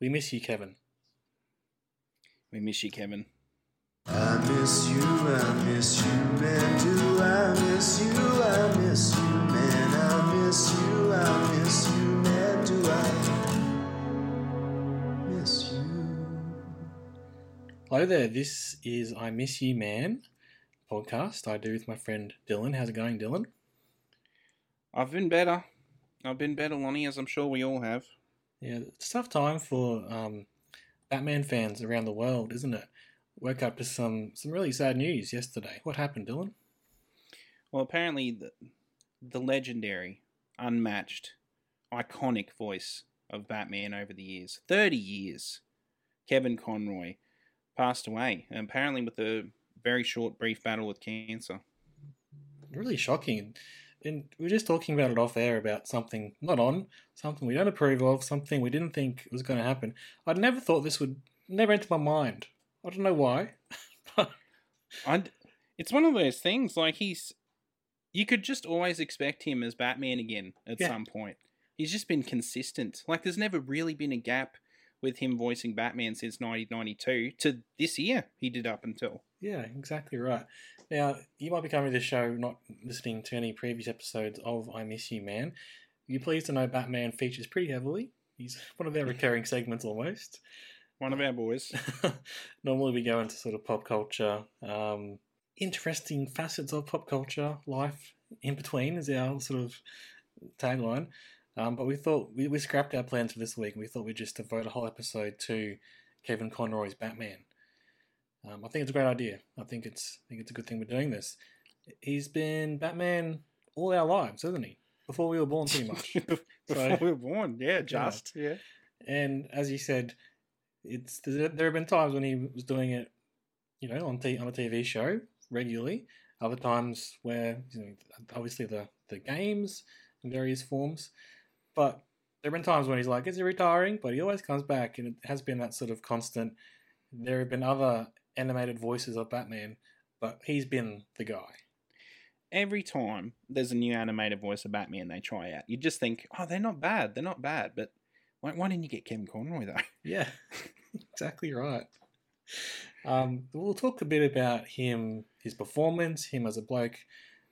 We miss you, Kevin. We miss you, Kevin. I miss you, I miss you, man. Do I miss you? I miss you, man. I miss you, I miss you, man. Do I miss you? Hello there. This is I Miss You Man podcast I do with my friend Dylan. How's it going, Dylan? I've been better. I've been better, Lonnie, as I'm sure we all have. Yeah, it's a tough time for um, Batman fans around the world, isn't it? Woke up to some some really sad news yesterday. What happened, Dylan? Well, apparently, the, the legendary, unmatched, iconic voice of Batman over the years 30 years, Kevin Conroy, passed away, apparently with a very short, brief battle with cancer. Really shocking. And we were just talking about it off air about something not on, something we don't approve of, something we didn't think was going to happen. I'd never thought this would never enter my mind. I don't know why. i it's one of those things, like, he's. You could just always expect him as Batman again at Yeah. some point. He's just been consistent. Like, there's never really been a gap with him voicing Batman since 1992 to this year, he did up until. Yeah, exactly right. Now, you might be coming to the show not listening to any previous episodes of I Miss You Man. You're pleased to know Batman features pretty heavily. He's one of our recurring segments almost. One of our boys. Normally, we go into sort of pop culture, um, interesting facets of pop culture, life in between is our sort of tagline. Um, but we thought we, we scrapped our plans for this week. and We thought we'd just devote a whole episode to Kevin Conroy's Batman. Um, I think it's a great idea. I think it's I think it's a good thing we're doing this. He's been Batman all our lives, hasn't he? Before we were born, pretty much. Before we were born, yeah, just. Yeah. And as you said, it's there there have been times when he was doing it, you know, on t- on a TV show regularly. Other times where you know, obviously the the games in various forms, but there have been times when he's like, "Is he retiring?" But he always comes back, and it has been that sort of constant. There have been other animated voices of Batman, but he's been the guy. Every time there's a new animated voice of Batman they try out, you just think, oh, they're not bad. They're not bad. But why, why didn't you get Kevin Conroy, though? Yeah, exactly right. Um, we'll talk a bit about him, his performance, him as a bloke.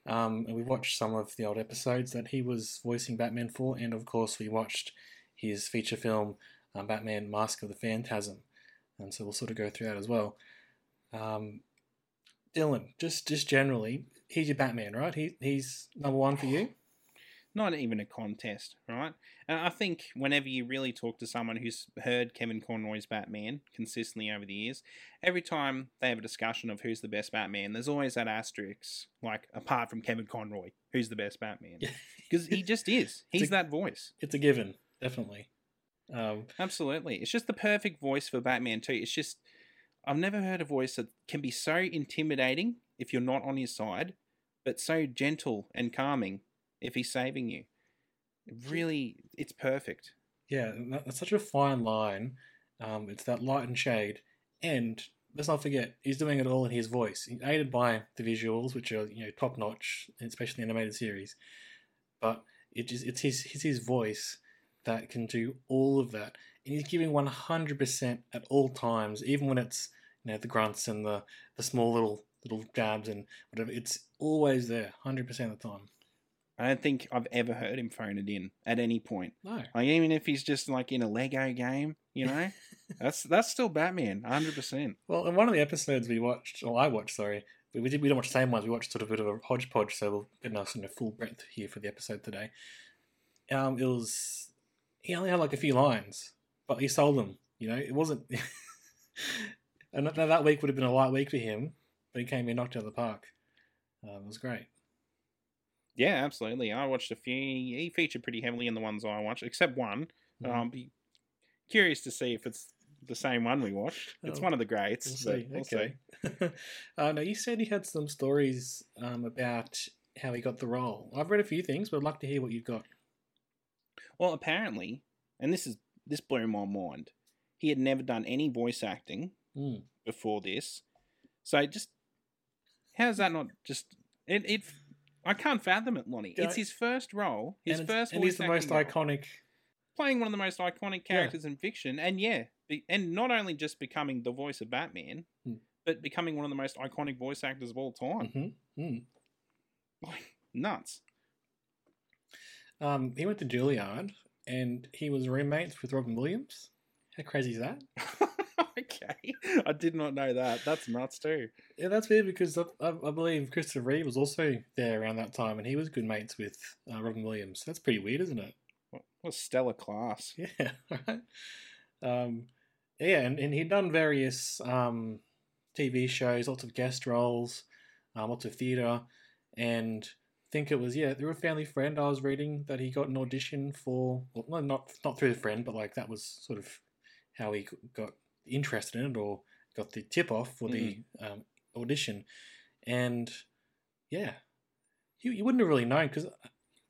Um, and we watched some of the old episodes that he was voicing Batman for, and of course, we watched his feature film, um, Batman Mask of the Phantasm. And so we'll sort of go through that as well. Um, Dylan, just just generally, he's your Batman, right? He, he's number one for you? Not even a contest, right? And I think whenever you really talk to someone who's heard Kevin Conroy's Batman consistently over the years, every time they have a discussion of who's the best Batman, there's always that asterisk, like, apart from Kevin Conroy, who's the best Batman? Because he just is. He's a- that voice. It's a given, definitely. Um, Absolutely. It's just the perfect voice for Batman, too. It's just, I've never heard a voice that can be so intimidating if you're not on his side, but so gentle and calming if he's saving you. Really, it's perfect. Yeah, that's such a fine line. Um, it's that light and shade, and let's not forget he's doing it all in his voice, aided by the visuals, which are you know top notch, especially in animated series. But it just it's his it's his voice that can do all of that, and he's giving one hundred percent at all times, even when it's you know the grunts and the the small little little jabs and whatever. It's always there, hundred percent of the time. I don't think I've ever heard him phone it in at any point. No, Like even if he's just like in a Lego game, you know, that's that's still Batman, hundred percent. Well, in one of the episodes we watched, or I watched, sorry, we, we, did, we didn't watch the same ones. We watched sort of a bit of a hodgepodge, so we'll get enough sort of full breadth here for the episode today. Um, it was he only had like a few lines, but he sold them. You know, it wasn't. and that, that week would have been a light week for him, but he came in knocked out of the park. Um, it was great. Yeah, absolutely. I watched a few. He featured pretty heavily in the ones I watched, except one. Mhm. I'll be curious to see if it's the same one we watched. It's Oh, one of the greats. We'll see. we'll okay. see. uh, no, you said he had some stories um, about how he got the role. I've read a few things, but I'd like to hear what you've got. Well, apparently, and this is this blew my mind. He had never done any voice acting Mm. before this, so just how's that not just it? It I can't fathom it, Lonnie. Yeah. It's his first role, his and first, and he's the most role. iconic. playing one of the most iconic Yeah. characters in fiction, and yeah, and not only just becoming the voice of Batman, Hmm. but becoming one of the most iconic voice actors of all time. hmm Mm. Like nuts. Um, he went to Juilliard, and he was roommates with Robin Williams. How crazy is that? okay, I did not know that. That's nuts too. Yeah, that's weird because I, I, I believe Christopher Reeve was also there around that time, and he was good mates with uh, Robin Williams. That's pretty weird, isn't it? What, what stellar class. Yeah, right. Um, yeah, and, and he'd done various um, TV shows, lots of guest roles, um, lots of theatre, and I think it was yeah through a family friend. I was reading that he got an audition for, well, no, not not through the friend, but like that was sort of how he got interested in it or got the tip off for the um, audition, and yeah, you you wouldn't have really known because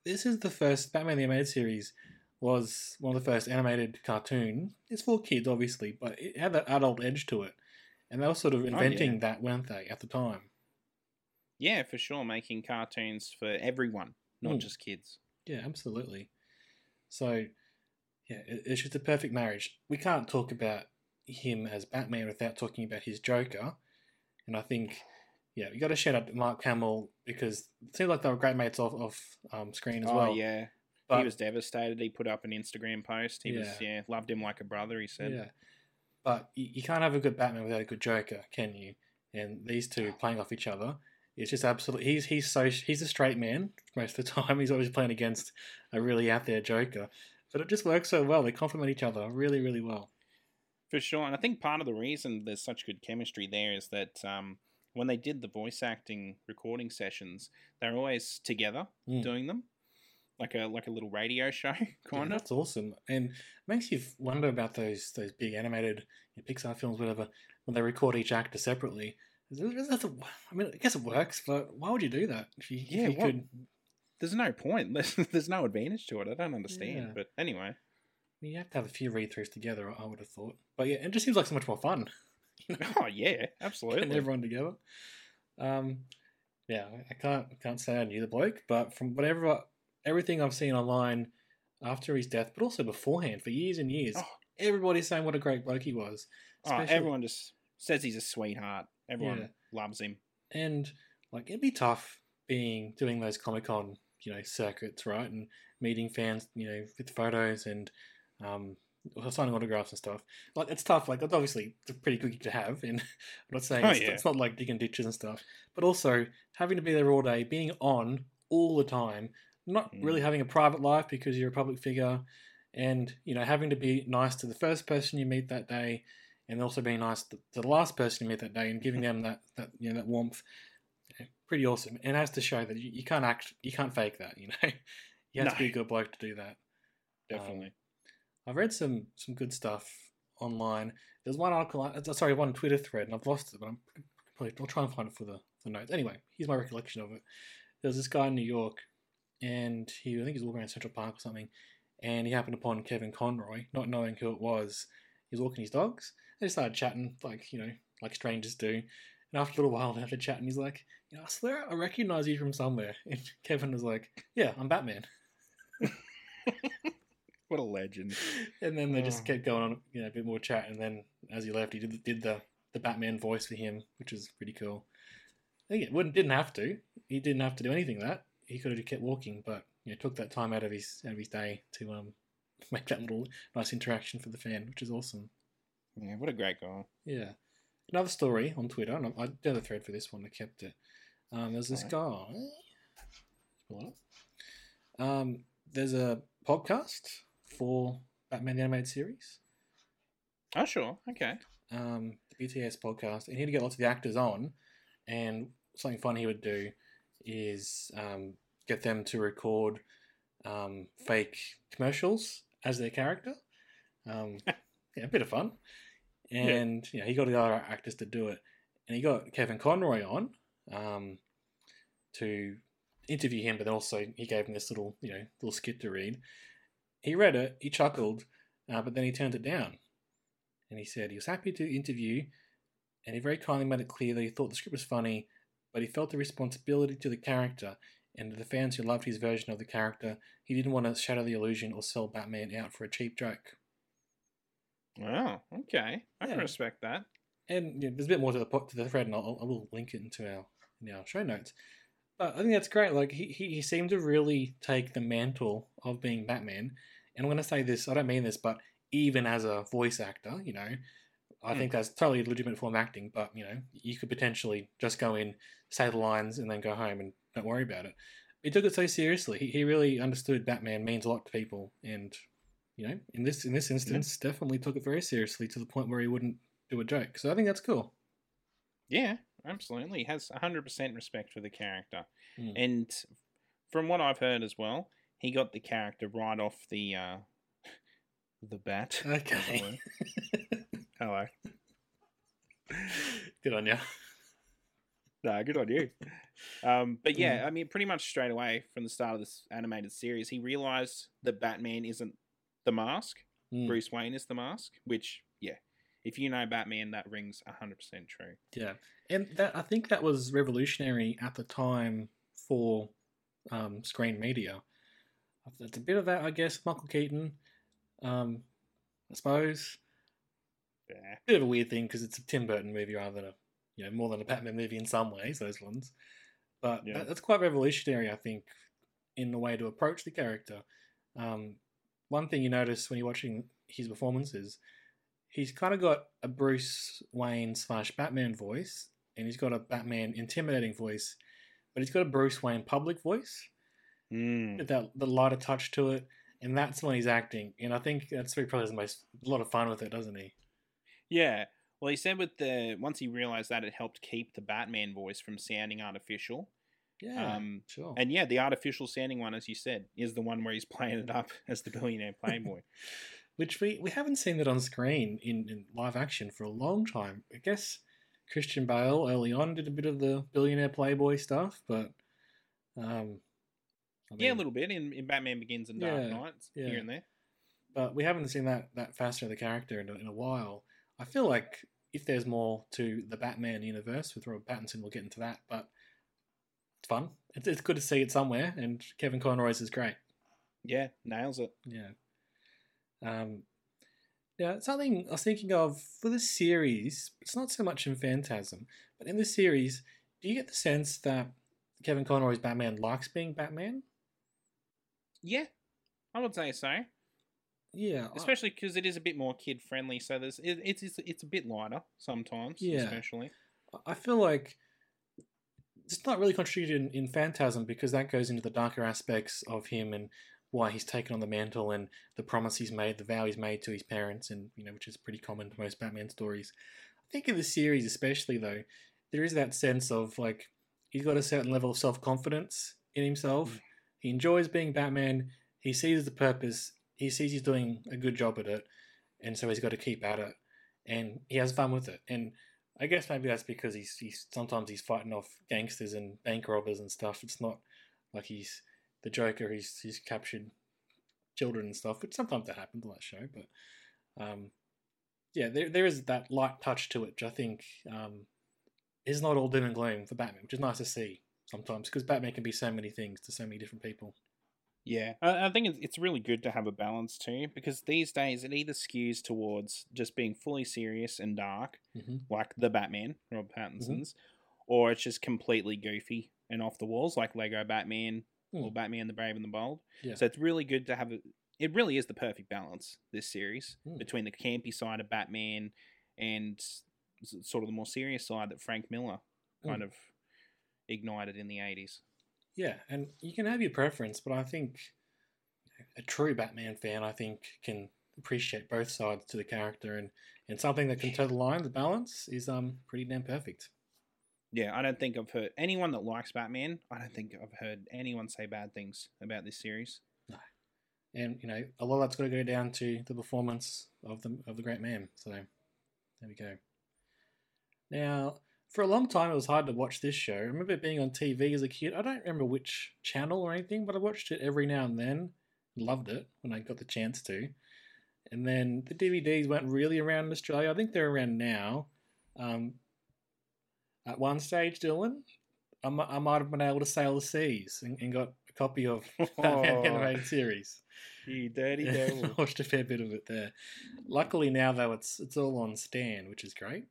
this is the first Batman the Animated Series was one of the first animated cartoon. It's for kids, obviously, but it had that adult edge to it, and they were sort of inventing that, weren't they, at the time? Yeah, for sure, making cartoons for everyone, not Hmm. just kids. Yeah, absolutely. So, yeah, it's just a perfect marriage. We can't talk about him as Batman without talking about his Joker, and I think, yeah, we got to shout out Mark Hamill because it seems like they were great mates off off um, screen as oh well. yeah, but he was devastated. He put up an Instagram post. He was Yeah. yeah, loved him like a brother. He said. Yeah. But you, you can't have a good Batman without a good Joker, can you? And these two playing off each other, it's just absolutely. He's he's so he's a straight man most of the time. He's always playing against a really out there Joker, but it just works so well. They complement each other really really well. For sure, and I think part of the reason there's such good chemistry there is that um, when they did the voice acting recording sessions, they're always together Mm. doing them, like a like a little radio show, Yeah, kind of. that's awesome, and it makes you wonder about those those big animated you know, Pixar films, whatever, when they record each actor separately. Is it- is that the- I mean, I guess it works, but why would you do that? If you, if you what- could There's no point. There's, there's no advantage to it. I don't understand. Yeah. But anyway, You have to have a few read throughs together, I would have thought. But yeah, it just seems like so much more fun. You know, oh yeah, getting absolutely. everyone together. Um, yeah, I can't I can't say I knew the bloke, but from whatever everything I've seen online after his death, but also beforehand for years and years, Oh. everybody's saying what a great bloke he was. Oh, everyone just says he's a sweetheart. Everyone Yeah. loves him. and like it'd be tough being doing those Comic Con, you know, circuits, right, and meeting fans, you know, with photos and um, signing autographs and stuff. Like it's tough. Like it's obviously it's a pretty good gig to have, and I'm not saying Oh, it's, yeah. it's not like digging ditches and stuff, but also having to be there all day, being on all the time, not Mm. really having a private life because you're a public figure, and you know having to be nice to the first person you meet that day. And also being nice to the last person you meet that day, and giving them that, that you know that warmth, pretty awesome. And it has to show that you, you can't act, you can't fake that. You know, you have to be a good bloke to do that. Definitely. I've read some some good stuff online. There's one article, uh, sorry, one Twitter thread, and I've lost it, but I'm probably I'll try and find it for the, the notes. Anyway, here's my recollection of it. There was this guy in New York, and he I think he was walking around Central Park or something, and he happened upon Kevin Conroy, not knowing who it was. He was walking his dogs. They started chatting, like you know, like strangers do. And after a little while, they had to chat, and he's like, "You know, I swear I recognize you from somewhere." And Kevin was like, "Yeah, I'm Batman." what a legend. and then they just Oh. kept going on, you know, a bit more chat. And then as he left, he did, did the the Batman voice for him, which is pretty cool. I think it wouldn't didn't have to. He didn't have to do anything that. He could have just kept walking, but you know, took that time out of his out of his day to um make that little nice interaction for the fan, which is awesome. Yeah, what a great guy. Yeah. Another story on Twitter, and I did a thread for this one. I kept it. Um, there's this guy. Um, there's a podcast for Batman the Animated Series. Oh, sure. Okay. um, the BTS podcast, and he'd get lots of the actors on. And something fun he would do is um, get them to record um, fake commercials as their character. Um, yeah, a bit of fun. And yeah. he got the other actors to do it, and he got Kevin Conroy on um, to interview him, but also he gave him this little you know little skit to read. He read it, he chuckled, uh, but then he turned it down, and he said he was happy to interview, and he very kindly made it clear that he thought the script was funny, but he felt the responsibility to the character and to the fans who loved his version of the character. He didn't want to shatter the illusion or sell Batman out for a cheap joke. Wow. Okay, I Yeah. can respect that. And yeah, there's a bit more to the to the thread, and I'll, I will link it into our in our show notes. But I think that's great. Like he, he he seemed to really take the mantle of being Batman. And I'm going to say this, I don't mean this, but even as a voice actor, you know, I hmm. think that's totally legitimate form acting. But you know, you could potentially just go in, say the lines, and then go home and don't worry about it. He took it so seriously. He, he really understood Batman means a lot to people, and you know, in this in this instance, definitely took it very seriously to the point where he wouldn't do a joke. So I think that's cool. Yeah, absolutely. He has 100% respect for the character. Mm. And from what I've heard as well, he got the character right off the uh the bat. Okay. Hello. Good on you. No, good on you. Um, but yeah, Mm. I mean, pretty much straight away from the start of this animated series, he realized that Batman isn't the mask. Mm. Bruce Wayne is the mask, which, yeah, if you know Batman, that rings 100% true. Yeah, and that I think that was revolutionary at the time for um, screen media. It's a bit of that, I guess. Michael Keaton, um, I suppose. Yeah. Bit of a weird thing because it's a Tim Burton movie rather than a, you know, more than a Batman movie in some ways. Those ones, but Yeah. that, that's quite revolutionary, I think, in the way to approach the character. Um, one thing you notice when you're watching his performances, he's kind of got a Bruce Wayne slash Batman voice, and he's got a Batman intimidating voice, but he's got a Bruce Wayne public voice Mm. with that the lighter touch to it, and that's when he's acting. And I think that's where he probably has the most a lot of fun with it, doesn't he? Yeah. Well, he said with the once he realized that it helped keep the Batman voice from sounding artificial. Yeah, Um, sure. And yeah, the artificial sounding one, as you said, is the one where he's playing it up as the billionaire playboy. Which we, we haven't seen that on screen in, in live action for a long time. I guess Christian Bale early on did a bit of the billionaire playboy stuff, but um, I yeah, a little bit in, in Batman Begins and Dark Yeah, Knights yeah. here and there. but we haven't seen that that facet of the character in a, in a while. I feel like if there's more to the Batman universe with Robert Pattinson, we'll get into that. But it's fun. It's, it's good to see it somewhere, and Kevin Conroy's is great. Yeah, nails it. Yeah. Um, yeah, something I was thinking of for the series. It's not so much in Phantasm, but in the series, do you get the sense that Kevin Conroy's Batman likes being Batman? Yeah, I would say so. Yeah, Especially because it is a bit more kid friendly. So there's it, it's it's it's a bit lighter sometimes. Yeah. especially. I feel like it's not really contributed in, in Phantasm because that goes into the darker aspects of him and why he's taken on the mantle and the promise he's made, the vow he's made to his parents, and you know, which is pretty common to most Batman stories. I think in the series, especially though, there is that sense of like he's got a certain level of self confidence in himself. Mm. He enjoys being Batman. He sees the purpose. He sees he's doing a good job at it, and so he's got to keep at it. And he has fun with it. And I guess maybe that's because he's he's sometimes he's fighting off gangsters and bank robbers and stuff. It's not like he's the Joker. He's he's captured children and stuff. But sometimes that happens on that show. But um, yeah, there there is that light touch to it, which I think um, is not all doom and gloom for Batman, which is nice to see sometimes because Batman can be so many things to so many different people. Yeah, I, I think it's, it's really good to have a balance too, because these days it either skews towards just being fully serious and dark, Mm-hmm. like the Batman, Rob Pattinson's, or it's just completely goofy and off the walls, like Lego Batman or Mm. Batman the Brave and the Bold. Yeah. So it's really good to have a. It really is the perfect balance this series Mm. between the campy side of Batman and sort of the more serious side that Frank Miller kind Mm. of ignited in the eighties. Yeah, and you can have your preference, but I think a true Batman fan, I think, can appreciate both sides to the character, and, and something that can toe the line, the balance, is um pretty damn perfect. Yeah, I don't think I've heard anyone that likes Batman. I don't think I've heard anyone say bad things about this series. No, and you know, a lot of that's got to go down to the performance of the of the great man. So there we go. Now, for a long time, it was hard to watch this show. I remember it being on TV as a kid. I don't remember which channel or anything, but I watched it every now and then. Loved it when I got the chance to. And then the DVDs weren't really around in Australia. I think they're around now. Um, at one stage, Dylan, I, might have been able to sail the seas and, and got a copy of Batman Oh. animated series. You dirty I devil. watched a fair bit of it there. Luckily now though it's it's all on Stan, which is great.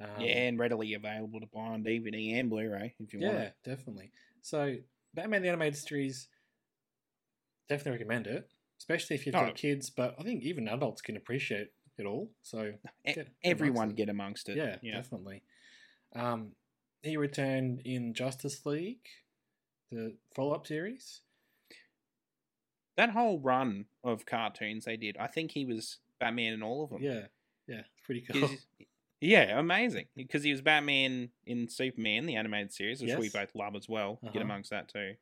Um, yeah, and readily available to buy on DVD and Blu-ray if you want yeah, definitely. So Batman the Animated Series, definitely recommend it, especially if you've Oh. got kids. But I think even adults can appreciate it all. So get- get Everyone amongst get amongst it. yeah, yeah. definitely. Um, he returned in Justice League, the follow-up series. That whole run of cartoons they did, I think he was Batman in all of them. Yeah, yeah, pretty cool. Yeah, amazing. Because he was Batman in Superman, the animated series, which we both love as well. Get Uh-huh. amongst that too.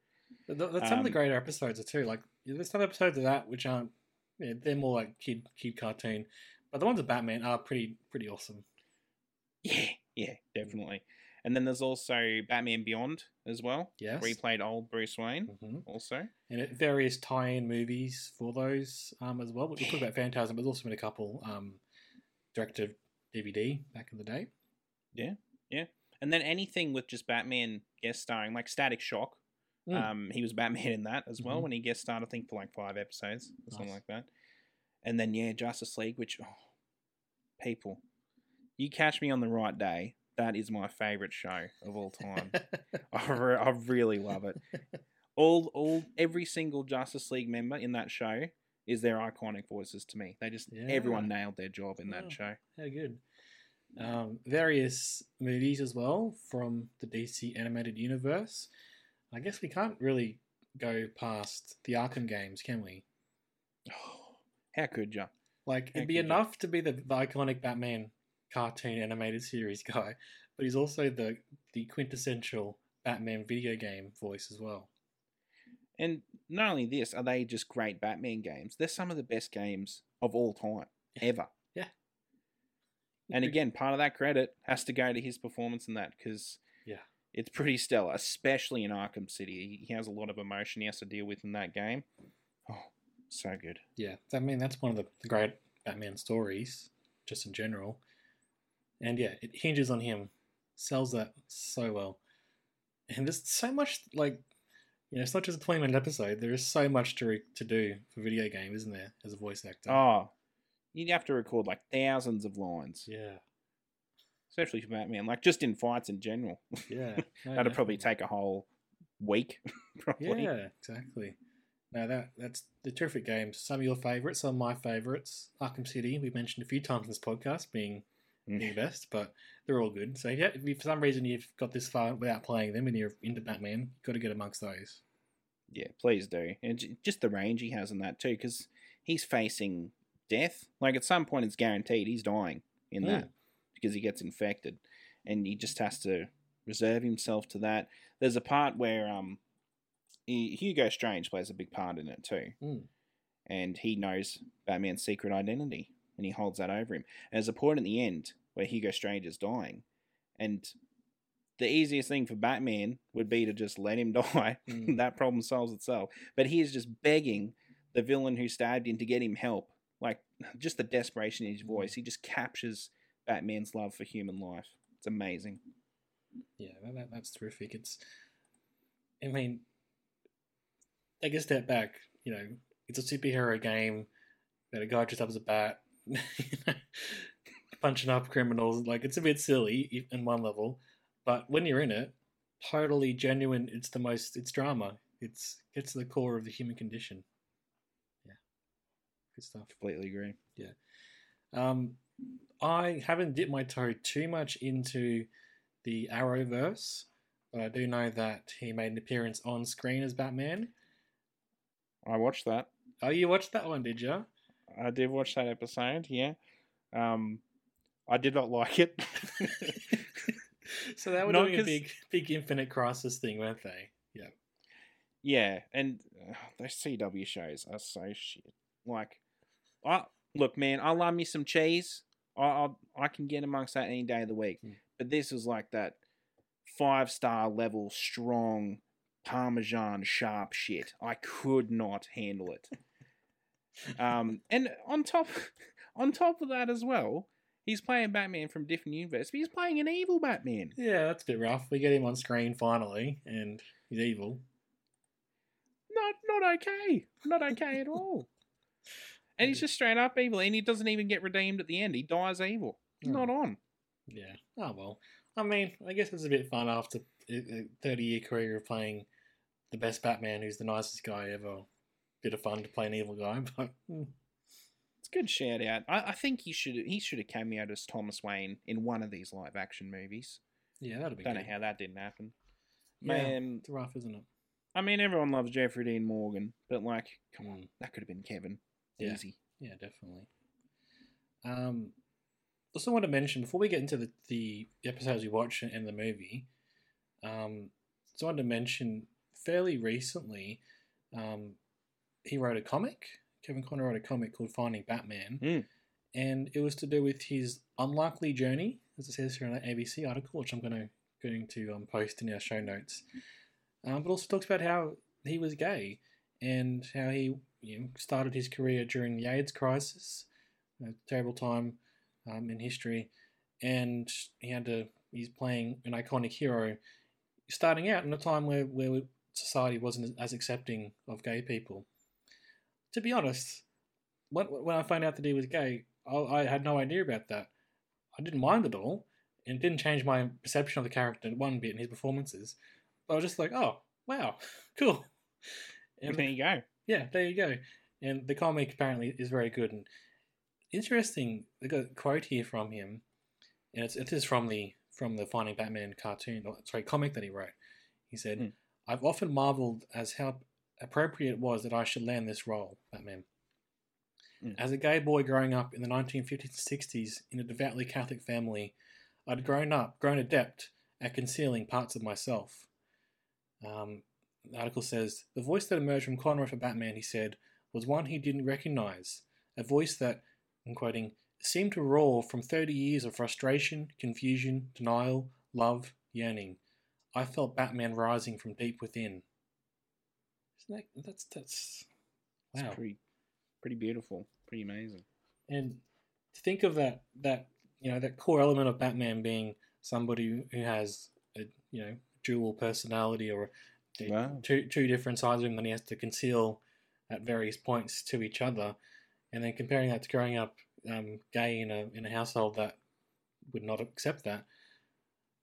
But th- that's some of the Um, greater episodes are too. Like there's some episodes of that which aren't. Yeah, they're more like kid kid cartoon, but the ones of Batman are pretty pretty awesome. Yeah, yeah, definitely. And then there's also Batman Beyond as well, Yes, where he played old Bruce Wayne hmm also. and it, various tie-in movies for those um as well. We'll talk about Phantasm, but there's also been a couple um directed DVD back in the day. Yeah, yeah. And then anything with just Batman guest starring, like Static Shock. Mm. Um, he was Batman in that as well Mhm. when he guest starred, I think, for like five episodes or something like that. And then yeah, Justice League, which oh, people, you catch me on the right day. That is my favorite show of all time. I, re- I really love it. All, all, every single Justice League member in that show is their iconic voices to me. They just everyone nailed their job in that Oh. show. How good. Um, various movies as well from the DC animated universe. I guess we can't really go past the Arkham games, can we? Oh, how could you? Like, it'd Heck, be you enough to be the, the iconic Batman cartoon animated series guy, but he's also the the quintessential Batman video game voice as well. And not only this, are they just great Batman games? They're some of the best games of all time, ever. Yeah. And again, part of that credit has to go to his performance in that because Yeah. it's pretty stellar, especially in Arkham City. He- has a lot of emotion he has to deal with in that game. Oh, so good. Yeah, I mean that's one of the, the great Batman stories, just in general. And yeah, it hinges on him, sells that so well, and there's so much like, you know, it's not just a twenty minute episode. There is so much to re- to do for video game, isn't there, as a voice actor? Oh, you'd have to record like thousands of lines, yeah, especially for Batman. Like just in fights in general, yeah. No, that'd probably take a whole week. probably. Yeah, exactly. No, that that's the terrific games. Some of your favourites, some of my favourites. Arkham City, we've mentioned a few times in this podcast, being Mm. being the best, but they're all good. So yeah, if for some reason you've got this far without playing them and you're into Batman, you've got to get amongst those. Yeah, please do. And just the range he has in that too, because he's facing death. Like at some point, it's guaranteed he's dying in Mm. that because he gets infected, and he just has to reserve himself to that. There's a part where um, he, Hugo Strange plays a big part in it too, Mm. and he knows Batman's secret identity, and he holds that over him. And there's a point at the end where Hugo Strange is dying, and the easiest thing for Batman would be to just let him die. Mm. that problem solves itself. But he is just begging the villain who stabbed him to get him help. Like just the desperation in his voice. He just captures Batman's love for human life. It's amazing. Yeah, that, that, that's terrific. It's, I mean, take a step back. You know, it's a superhero game that a guy just up as a bat, punching up criminals. Like it's a bit silly in one level, but when you're in it, totally genuine. It's the most. It's drama. It's gets to the core of the human condition. Yeah, good stuff. Completely agree. Yeah. Um, I haven't dipped my toe too much into the Arrowverse, but I do know that he made an appearance on screen as Batman. I watched that. Oh, you watched that one, did you? I did watch that episode, yeah. Um I did not like it. So they were Not doing a 'cause- big, big Infinite Crisis thing, weren't they? Yeah. Yeah, and uh, those CW shows are so shit. Like, I look, man, I love me some cheese. I I, I can get amongst that any day of the week. Mm. But this was like that five star level strong parmesan sharp shit. I could not handle it. um, and on top, on top of that as well, he's playing Batman from different universe, but he's playing an evil Batman. Yeah, that's a bit rough. We get him on screen finally, and he's evil. not not okay. Not okay at all. And he's just straight up evil, and he doesn't even get redeemed at the end. He dies evil. He's Oh. not on. Yeah. Oh well. I mean, I guess it's a bit fun after a a thirty-year career of playing the best Batman, who's the nicest guy ever. Bit of fun to play an evil guy, but mm, a good shout out. I, I think he should he should have cameoed as Thomas Wayne in one of these live action movies. yeah, that'd be Don't good. know how that didn't happen. Yeah, Man, it's rough, isn't it? I mean everyone loves Jeffrey Dean Morgan, but like, come on, Mm. that could have been Kevin. Yeah. Easy. Yeah, definitely. Um, also want to mention before we get into the, the episodes we watch and the movie, um, just wanted to mention fairly recently, um, he wrote a comic. Kevin Conroy wrote a comic called Finding Batman, Mm. and it was to do with his unlikely journey, as it says here in that ABC article, which I'm going to going to um, post in our show notes. Um, but also talks about how he was gay and how he you know, started his career during the AIDS crisis, a terrible time um, in history, and he had to. He's playing an iconic hero, starting out in a time where where society wasn't as accepting of gay people. To be honest, when when I found out that he was gay, I, I had no idea about that. I didn't mind at all, and it didn't change my perception of the character one bit in his performances. But I was just like, oh wow, cool. And there you go. yeah, there you go. And the comic apparently is very good and interesting. They got a quote here from him, and it's it is from the from the Finding Batman cartoon, or sorry, comic that he wrote. He said, Hmm. "I've often marveled as how appropriate it was that I should land this role, Batman." Hmm. As a gay boy growing up in the 1950s and 60s in a devoutly Catholic family, I'd grown up, grown adept at concealing parts of myself. Um, the article says the voice that emerged from Conroy for Batman, he said, was one he didn't recognize. A voice that, I'm quoting, seemed to roar from 30 years of frustration, confusion, denial, love, yearning. I felt Batman rising from deep within. Isn't that, that's, that's, It's pretty pretty beautiful. Pretty amazing. And to think of that, that, you know, that core element of Batman being somebody who has a, you know, dual personality or Wow. two two different sides of him that he has to conceal at various points to each other, and then comparing that to growing up um, gay in a in a household that would not accept that.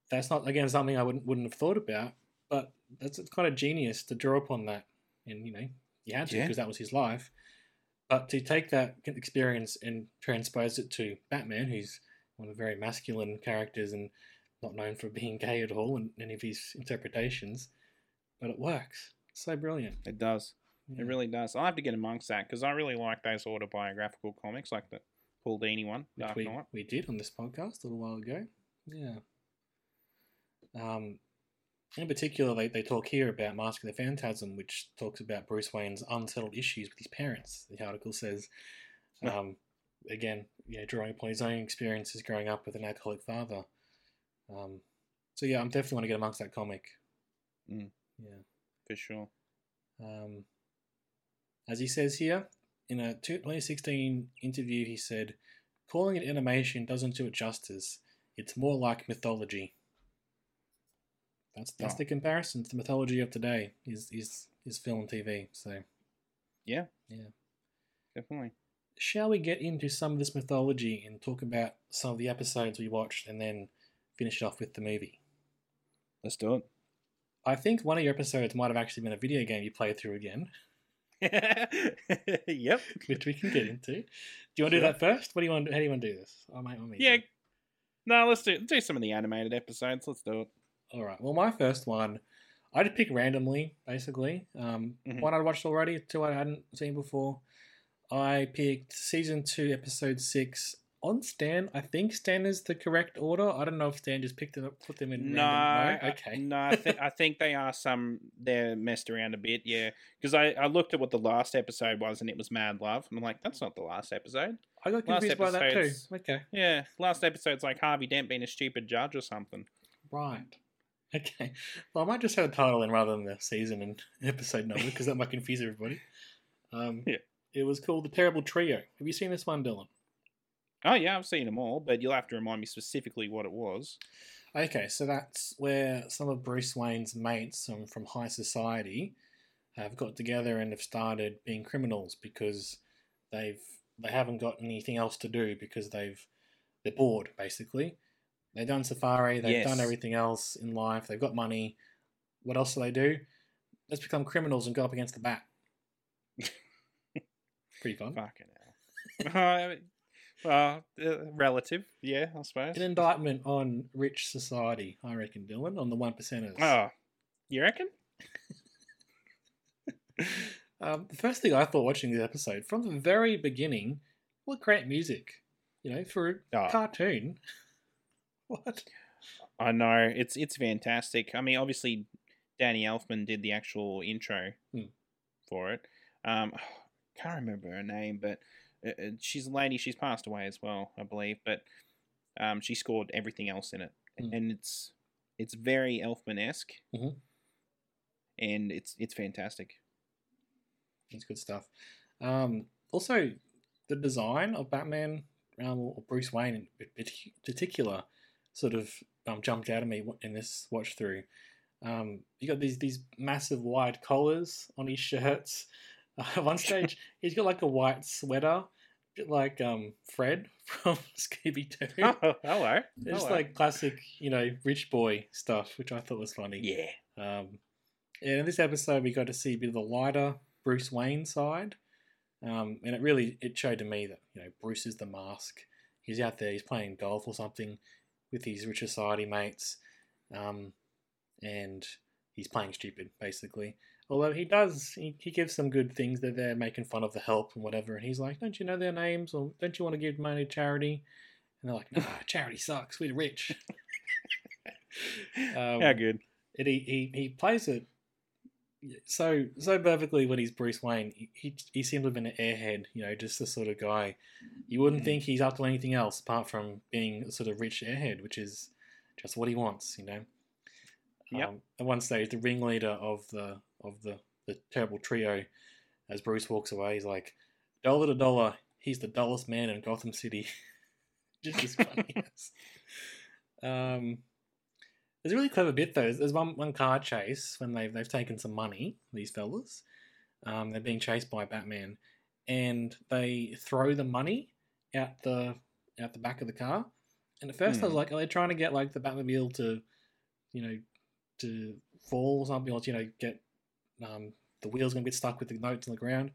That's not again something I wouldn't wouldn't have thought about, but that's it's kind of genius to draw upon that, and you know he had to Yeah. because that was his life. But to take that experience and transpose it to Batman, who's one of the very masculine characters and not known for being gay at all in any of his interpretations, but it works. So brilliant. It does. Yeah. It really does. I'll have to get amongst that because I really like those autobiographical comics, like the Paul Dini one, Which Dark we, Knight. we did on this podcast a little while ago. Yeah. Um, in particular, they, they talk here about Mask of the Phantasm, which talks about Bruce Wayne's unsettled issues with his parents. The article says, um, again, yeah, drawing upon his own experiences growing up with an alcoholic father. Um, so yeah, I'm definitely want to get amongst that comic. Mm. Yeah. For sure. Um, as he says here, in a 2016 interview, he said, Calling it animation doesn't do it justice. It's more like mythology. That's that's Oh. the comparison to the mythology of today is is is film and TV. So Yeah. Yeah. Definitely. shall we get into some of this mythology and talk about some of the episodes we watched and then finish it off with the movie? Let's do it. I think one of your episodes might have actually been a video game you played through again, yep. which we can get into. Do you want to do that first? What do you want? How do you want to do this? I might, I might Yeah. No, let's do let's do some of the animated episodes. Let's do it. All right. Well, my first one, I just pick randomly, basically. Um, Mhm. One I'd watched already, two I hadn't seen before. I picked season two, episode six, on Stan, I think Stan is the correct order. I don't know if Stan just picked it up, put them in. No, random- I- okay. no, I, th- I think they are some. They're messed around a bit, yeah. Because I, I looked at what the last episode was, and it was Mad Love, and I'm like, that's not the last episode. I got last confused by that too. Okay, Yeah, last episode's like Harvey Dent being a stupid judge or something. right. Okay, well, I might just have the title in rather than the season and episode number because that might confuse everybody. Um, Yeah. It was called The Terrible Trio. Have you seen this one, Dylan? Oh yeah, I've seen them all, but you'll have to remind me specifically what it was. Okay, so that's where some of Bruce Wayne's mates um, from high society have got together and have started being criminals because they've they haven't got anything else to do because they've they're bored basically. They've done safari, they've done everything else in life, they've got money. What else do they do? Let's become criminals and go up against the bat. Pretty fun. Fucking hell. well, uh, relative, yeah, I suppose. An indictment on rich society, I reckon, Dylan, on the one percenters. Oh, you reckon? Um, the first thing I thought watching the episode from the very beginning, what great music, you know, for a Oh. cartoon. What? I know it's it's fantastic. I mean, obviously, Danny Elfman did the actual intro Hmm. for it. Um, can't remember her name, but uh, uh, she's a lady. She's passed away as well, I believe. But um, she scored everything else in it, Hmm. and it's it's very Elfman esque, Mhm. and it's it's fantastic. It's good stuff. Um, also, the design of Batman um, or Bruce Wayne in particular sort of um, jumped out at me in this watch through. Um, you got these these massive wide collars on his shirts. Uh, at one stage, he's got like a white sweater, a bit like um, Fred from Scooby Doo. Oh, hello. It's Hello. like classic, you know, rich boy stuff, which I thought was funny. yeah. Um, and in this episode, we got to see a bit of the lighter Bruce Wayne side, um, and it really it showed to me that you know Bruce is the mask. He's out there, he's playing golf or something with his rich society mates, um, and he's playing stupid basically. Although he does, he, he gives some good things. That they're making fun of the help and whatever, and he's like, "Don't you know their names? Or don't you want to give money to charity?" And they're like, "Nah, charity sucks. We're rich." um, How good. and he, he, he plays it so so perfectly when he's Bruce Wayne. He, he he seems to have been an airhead, you know, just the sort of guy you wouldn't Mm. think he's up to anything else apart from being a sort of rich airhead, which is just what he wants, you know. Yep. Um, at one stage, the ringleader of the of the the terrible trio, as Bruce walks away, he's like, "Dollar to dollar, he's the dullest man in Gotham City." just as funny as. Um, there's a really clever bit though. There's one one car chase when they've they've taken some money. These fellas, um, they're being chased by Batman, and they throw the money out the out the back of the car. And at first I was Hmm. like, are they trying to get like the Batmobile to, you know, to fall or something, or to, you know, get um, the wheels gonna get stuck with the notes on the ground?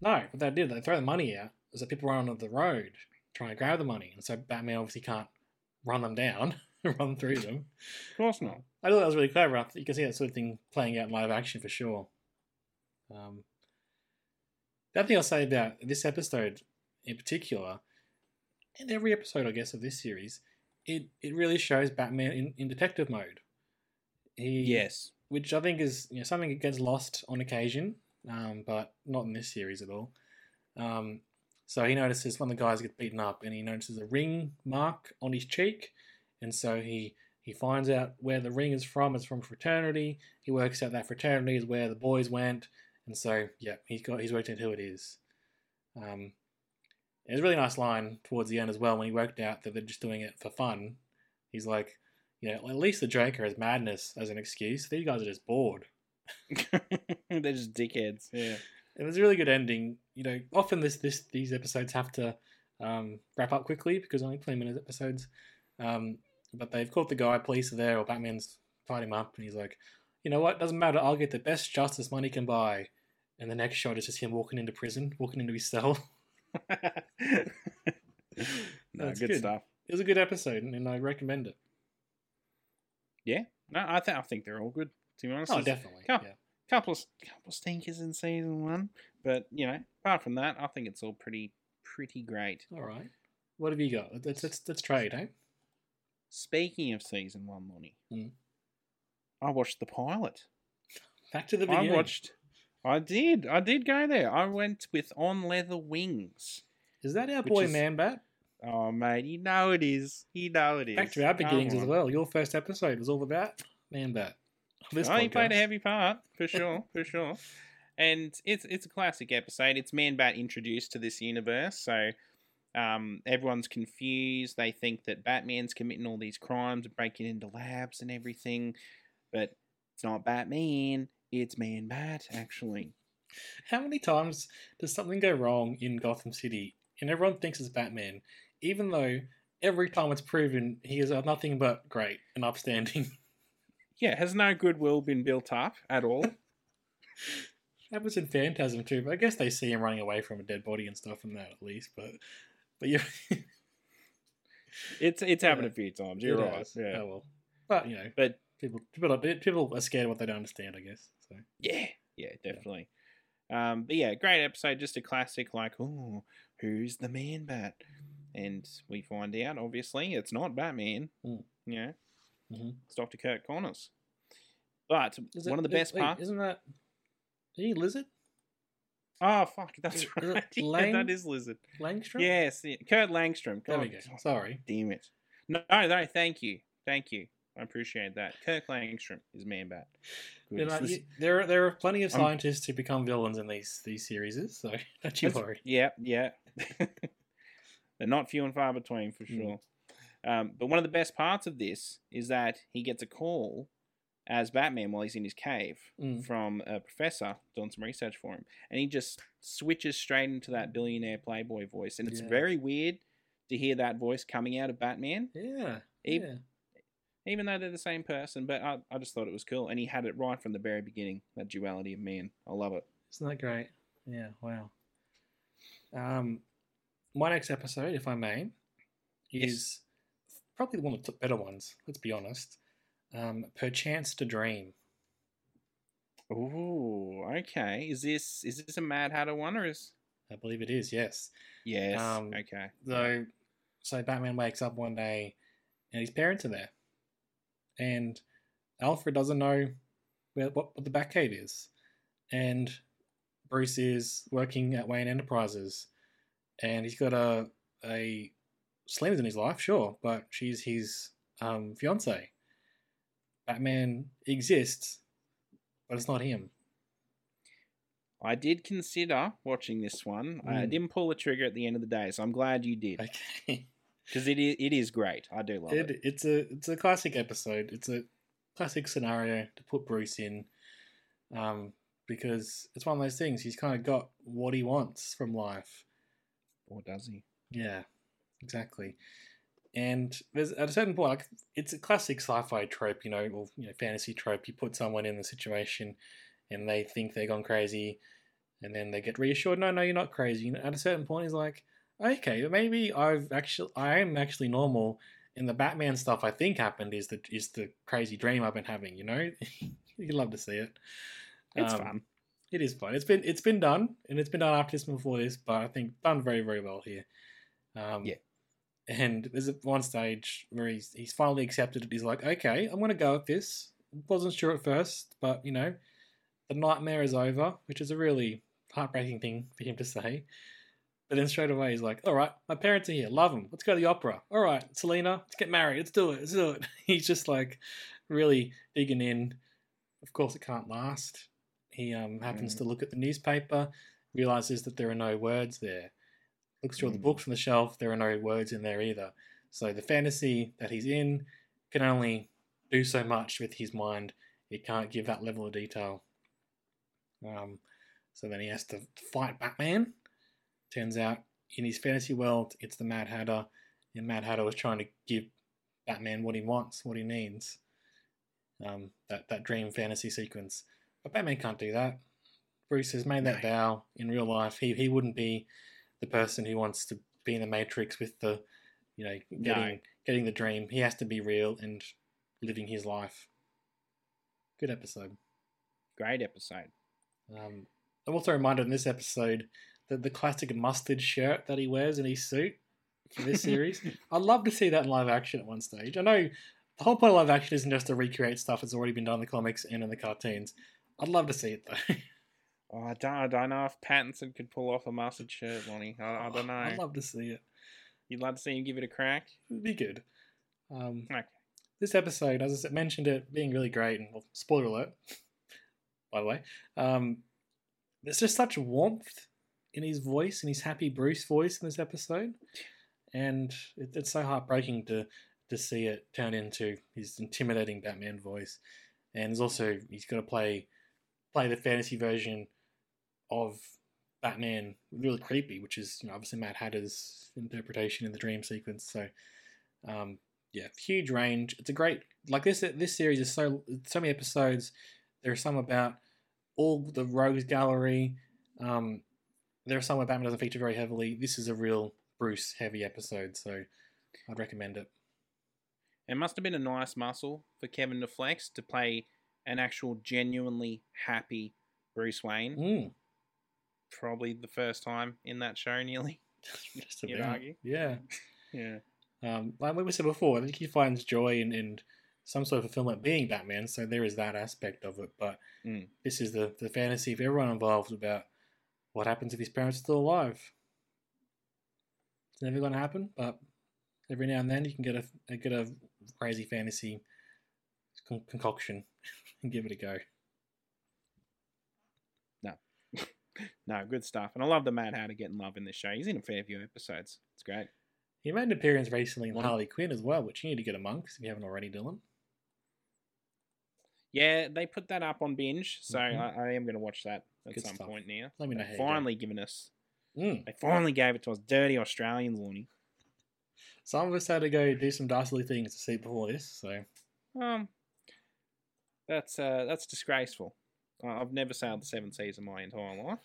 No, what they did, they throw the money out. So people run on the road trying to grab the money, and so Batman obviously can't run them down, run through them. Of course not. I thought that was really clever. You can see that sort of thing playing out in live action for sure. Um, the other thing I'll say about this episode in particular, and every episode, I guess, of this series, it, it really shows Batman in, in detective mode. He, Yes. which I think is you know something that gets lost on occasion, um, but not in this series at all. Um, so he notices one of the guys gets beaten up, and he notices a ring mark on his cheek, and so he he finds out where the ring is from. It's from fraternity. He works out that fraternity is where the boys went, and so yeah, he's got he's worked out who it is. Um, there's a really nice line towards the end as well when he worked out that they're just doing it for fun. He's like, you know, at least the Joker has madness as an excuse. These guys are just bored. They're just dickheads. Yeah. It was a really good ending. You know, often this this these episodes have to um, wrap up quickly because only twenty minute episodes. Um, but they've caught the guy, police are there, or Batman's tied him up, and he's like, you know what? Doesn't matter. I'll get the best justice money can buy. And the next shot is just him walking into prison, walking into his cell. no, That's good, good. stuff. It was a good episode, and I recommend it. Yeah, no, I think I think they're all good. To be honest, Oh, definitely. Come. Yeah. a couple of couple of stinkers in season one, but you know, apart from that, I think it's all pretty pretty great. All right. What have you got? Let's let's, let's trade, eh? Speaking of season one, Lonnie, Mm. I watched the pilot. Back to the I watched. I did. I did go there. I went with On Leather Wings. Is that our boy is- Man Bat? Oh, mate, you know it is. You know it is. Back to our beginnings as well. Your first episode was all about Man Bat. This oh, he played a heavy part for sure, for sure. And it's it's a classic episode. It's Man Bat introduced to this universe, so um, everyone's confused. They think that Batman's committing all these crimes and breaking into labs and everything, but it's not Batman. It's Man Bat, actually. How many times does something go wrong in Gotham City and everyone thinks it's Batman, even though every time it's proven he is nothing but great and upstanding? Yeah, has no goodwill been built up at all? that was in Phantasm too, but I guess they see him running away from a dead body and stuff in that at least. But but yeah, It's it's happened Yeah. a few times. You're it right. has. Yeah, Oh well. But you know, but people people are, people are scared of what they don't understand. I guess. So Yeah, yeah, definitely. Um, but yeah, great episode, just a classic. Like, oh, who's the man bat? And we find out, obviously, it's not Batman. Mm. You know, Mhm. it's Doctor Kurt Connors. But Is one it- of the best parts. isn't that? Are you lizard Oh fuck, that's right. yeah, that is Lizard. Langstrom? Yes, yeah, Kurt Langstrom. There we God go. Sorry. Damn it. No, no, thank you, thank you. I appreciate that. Kirk Langstrom is Man Bat. You know, this- you- there are there are plenty of I'm- scientists who become villains in these these series, so don't you worry. Yeah, yeah. They're not few and far between for Mm. sure. Um, but one of the best parts of this is that he gets a call as Batman while he's in his cave Mm. from a professor doing some research for him, and he just switches straight into that billionaire playboy voice, and it's Yeah. very weird to hear that voice coming out of Batman, Yeah. He- yeah. even though they're the same person. But I, I just thought it was cool, and he had it right from the very beginning. That duality of man, I love it. Isn't that great? Yeah, wow. Um, my next episode, if I may, Yes. is probably one of the better ones. Let's be honest. Um, Perchance to Dream. Ooh, okay. Is this is this a Mad Hatter one or is? I believe it is. Yes. Yes. Um, okay. So, so Batman wakes up one day, and his parents are there, and Alfred doesn't know where, what, what the Batcave is, and Bruce is working at Wayne Enterprises, and he's got a a Slim's in his life, sure, but she's his um, fiance. Batman exists, but it's not him. I did consider watching this one. I Mm. didn't pull the trigger at the end of the day, so I'm glad you did Okay. because it is, it is great. I do love it. It, it's a it's a classic episode. It's a classic scenario to put Bruce in, um, because it's one of those things. He's kind of got what he wants from life. Or does he? Yeah, exactly. And there's at a certain point, like it's a classic sci-fi trope, you know, or you know, fantasy trope. You put someone in the situation, and they think they're gone crazy, and then they get reassured, no, no, you're not crazy. And at a certain point, he's like, okay, maybe I've actually, I am actually normal. And the Batman stuff I think happened is the is the crazy dream I've been having. You know, you'd love to see it. It's Um, fun. It is fun. It's been it's been done, and it's been done after this and before this, but I think done very very well here. Um, Yeah. And there's one stage where he's he's finally accepted it. He's like, okay, I'm gonna go with this. Wasn't sure at first, but you know, the nightmare is over, which is a really heartbreaking thing for him to say. But then straight away he's like, all right, my parents are here, love them. Let's go to the opera. All right, Selina, let's get married. Let's do it. Let's do it. He's just like really digging in. Of course, it can't last. He um, happens Mhm. to look at the newspaper, realizes that there are no words there. Looks through all the Mm. books on the shelf, there are no words in there either. So the fantasy that he's in can only do so much with his mind. It can't give that level of detail. Um, so then he has to fight Batman. Turns out in his fantasy world, it's the Mad Hatter, and Mad Hatter was trying to give Batman what he wants, what he needs. Um, that that dream fantasy sequence, but Batman can't do that. Bruce has made that vow in real life. He he wouldn't be the person who wants to be in the Matrix with the, you know, getting getting the dream. He has to be real and living his life. Good episode. Great episode. Um, I'm also reminded in this episode that the classic mustard shirt that he wears in his suit for this series. I'd love to see that in live action at one stage. I know the whole point of live action isn't just to recreate stuff that's already been done in the comics and in the cartoons. I'd love to see it though. Oh, I don't, I don't know if Pattinson could pull off a mustard shirt, Lonnie. I, I don't know. I'd love to see it. You'd love to see him give it a crack? It'd be good. Um, Okay. this episode, as I mentioned it being really great, and well, spoiler alert, by the way, um, there's just such warmth in his voice, in his happy Bruce voice in this episode, and it, it's so heartbreaking to to see it turn into his intimidating Batman voice. And there's also he's got to play play the fantasy version of Batman, really creepy, which is you know, obviously Mad Hatter's interpretation in the dream sequence. So. Um, yeah, huge range. It's a great like this. This series is so so many episodes. There are some about all the rogues gallery. Um, there are some where Batman doesn't feature very heavily. This is a real Bruce heavy episode, so I'd recommend it. It must have been a nice muscle for Kevin to flex to play an actual genuinely happy Bruce Wayne. Mm, Probably the first time in that show, nearly. just You'd about. argue. Yeah. Yeah. Um, like we said before, I think he finds joy in, in some sort of fulfillment being Batman, so there is that aspect of it. But Mm. this is the, the fantasy of everyone involved about what happens if his parents are still alive. It's never going to happen, but every now and then you can get a, get a crazy fantasy con- concoction and give it a go. No, good stuff. And I love the Mad Hatter getting love in this show. He's in a fair few episodes. It's great. He made an appearance recently in Harley Quinn as well, which you need to get amongst if you haven't already, Dylan. Yeah, they put that up on binge, so Mhm. I, I am going to watch that at Good some stuff. point now. Let me know finally given us. Mm. They finally gave it to us, dirty Australians, Lonnie. Some of us had to go do some dastardly things to see before this, so Um, that's uh, that's disgraceful. I- I've never sailed the seven seas in my entire life.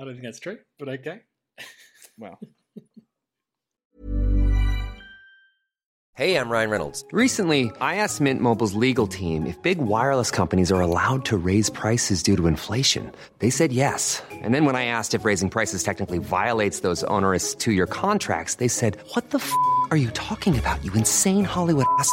I don't think that's true, but okay. Well, Hey, I'm Ryan Reynolds. Recently, I asked Mint Mobile's legal team if big wireless companies are allowed to raise prices due to inflation. They said yes. And then when I asked if raising prices technically violates those onerous two year contracts, they said, What the f are you talking about, you insane Hollywood ass?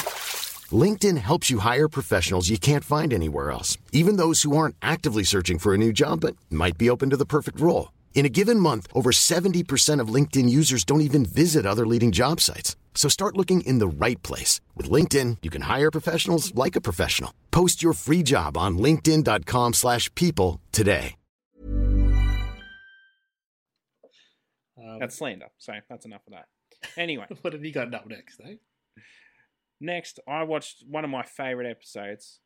LinkedIn helps you hire professionals you can't find anywhere else, even those who aren't actively searching for a new job but might be open to the perfect role. In a given month, over 70% of LinkedIn users don't even visit other leading job sites. So start looking in the right place. With LinkedIn, you can hire professionals like a professional. Post your free job on linkedin.com slash people today. Um, that's slander. Sorry, that's enough of that. Anyway, what have you got up next, eh? Next, I watched one of my favorite episodes.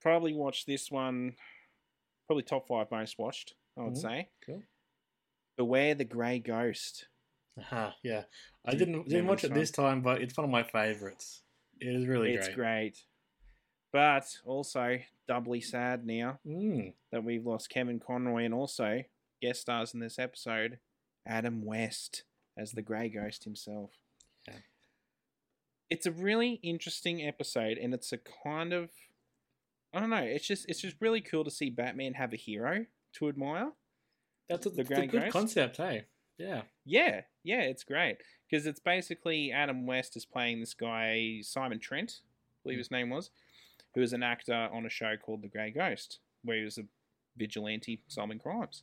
Probably watched this one, probably top five most watched, I would Mhm. say. Cool. Beware the Grey Ghost. Aha, yeah. I Did- didn't did didn't watch it this time, but it's one of my favorites. It is really great. it's great. great. But also doubly sad now Mm. that we've lost Kevin Conroy and also guest stars in this episode, Adam West as the Grey Ghost himself. It's a really interesting episode, and it's a kind of I don't know. It's just it's just really cool to see Batman have a hero to admire. That's a, The it's a good Ghost? concept, hey? Yeah. Yeah, yeah, it's great because it's basically Adam West is playing this guy Simon Trent, I believe mm. his name was, who is an actor on a show called The Grey Ghost, where he was a vigilante solving crimes,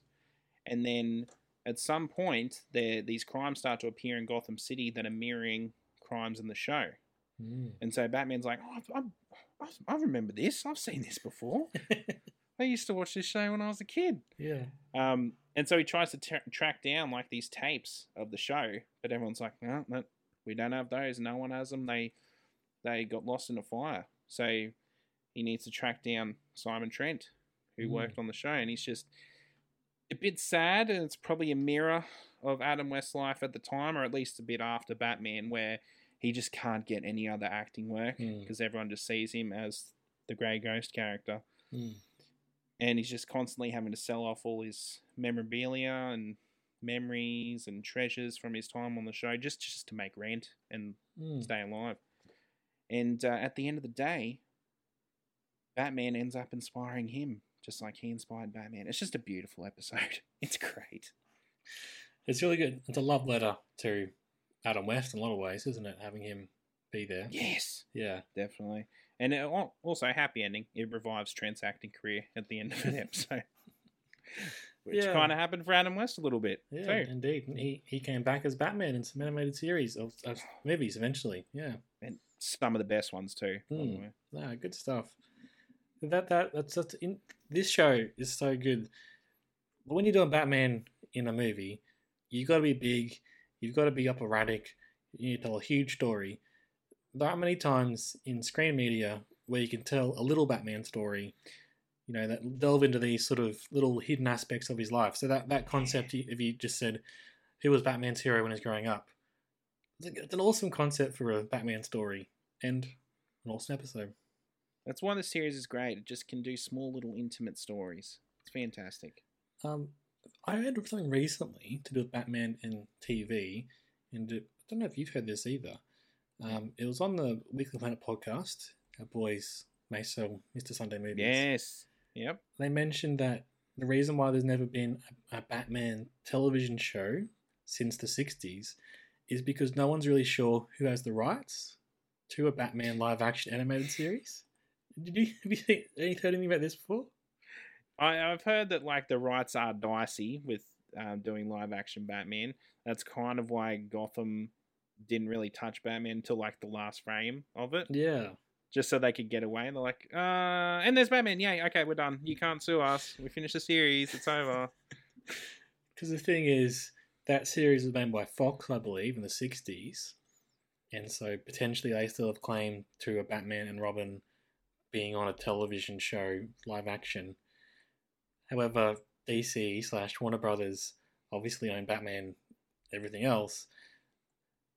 and then at some point there these crimes start to appear in Gotham City that are mirroring crimes in the show, Mm. and so Batman's like, oh, I, I, I remember this, I've seen this before. I used to watch this show when I was a kid. yeah. Um, and so he tries to tra- track down like these tapes of the show, but everyone's like, no, no, we don't have those. No one has them. They they got lost in a fire. So he needs to track down Simon Trent, who Mm. worked on the show, and he's just a bit sad. And it's probably a mirror of Adam West's life at the time, or at least a bit after Batman, where he just can't get any other acting work Mm. because everyone just sees him as the Grey Ghost character, Mm. and he's just constantly having to sell off all his memorabilia and memories and treasures from his time on the show just just to make rent and Mm. stay alive. And uh, at the end of the day, Batman ends up inspiring him, just like he inspired Batman. It's just a beautiful episode. It's great. It's really good. It's a love letter to Adam West in a lot of ways, isn't it? Having him be there. Yes, Yeah. definitely. And it, al- also, happy ending. It revives Trent's acting career at the end of the episode. Which Yeah. kind of happened for Adam West a little bit, Yeah, too. indeed. And he, he came back as Batman in some animated series of, of movies eventually. Yeah. And some of the best ones, too. by the way. Ah, good stuff. That that that's that's in this show is so good. When you're doing Batman in a movie, you got to be big. You've got to be operatic. You need to tell a huge story. There aren't many times in screen media where you can tell a little Batman story. You know that delve into these sort of little hidden aspects of his life. So that that concept, if you just said, "Who was Batman's hero when he was growing up?" It's it's an awesome concept for a Batman story and an awesome episode. That's why the series is great. It just can do small, little, intimate stories. It's fantastic. Um, I heard something recently to do with Batman and TV, and I don't know if you've heard this either. Um, it was on the Weekly Planet podcast. Our boys, Maso, Mr. Sunday Movies. Yes. Yep. They mentioned that the reason why there's never been a, a Batman television show since the 60s is because no one's really sure who has the rights to a Batman live action animated series. Did you have you seen- have you heard anything about this before? I, I've heard that like the rights are dicey with um, doing live action Batman. That's kind of why Gotham didn't really touch Batman until like the last frame of it, Yeah. just so they could get away. And they're like, uh, and there's Batman. Yeah, okay, we're done. You can't sue us. We finished the series. It's over. Because the thing is, that series was made by Fox, I believe, in the 60s. And so potentially they still have claim to a Batman and Robin being on a television show, live action. However, DC slash Warner Brothers obviously own Batman, everything else.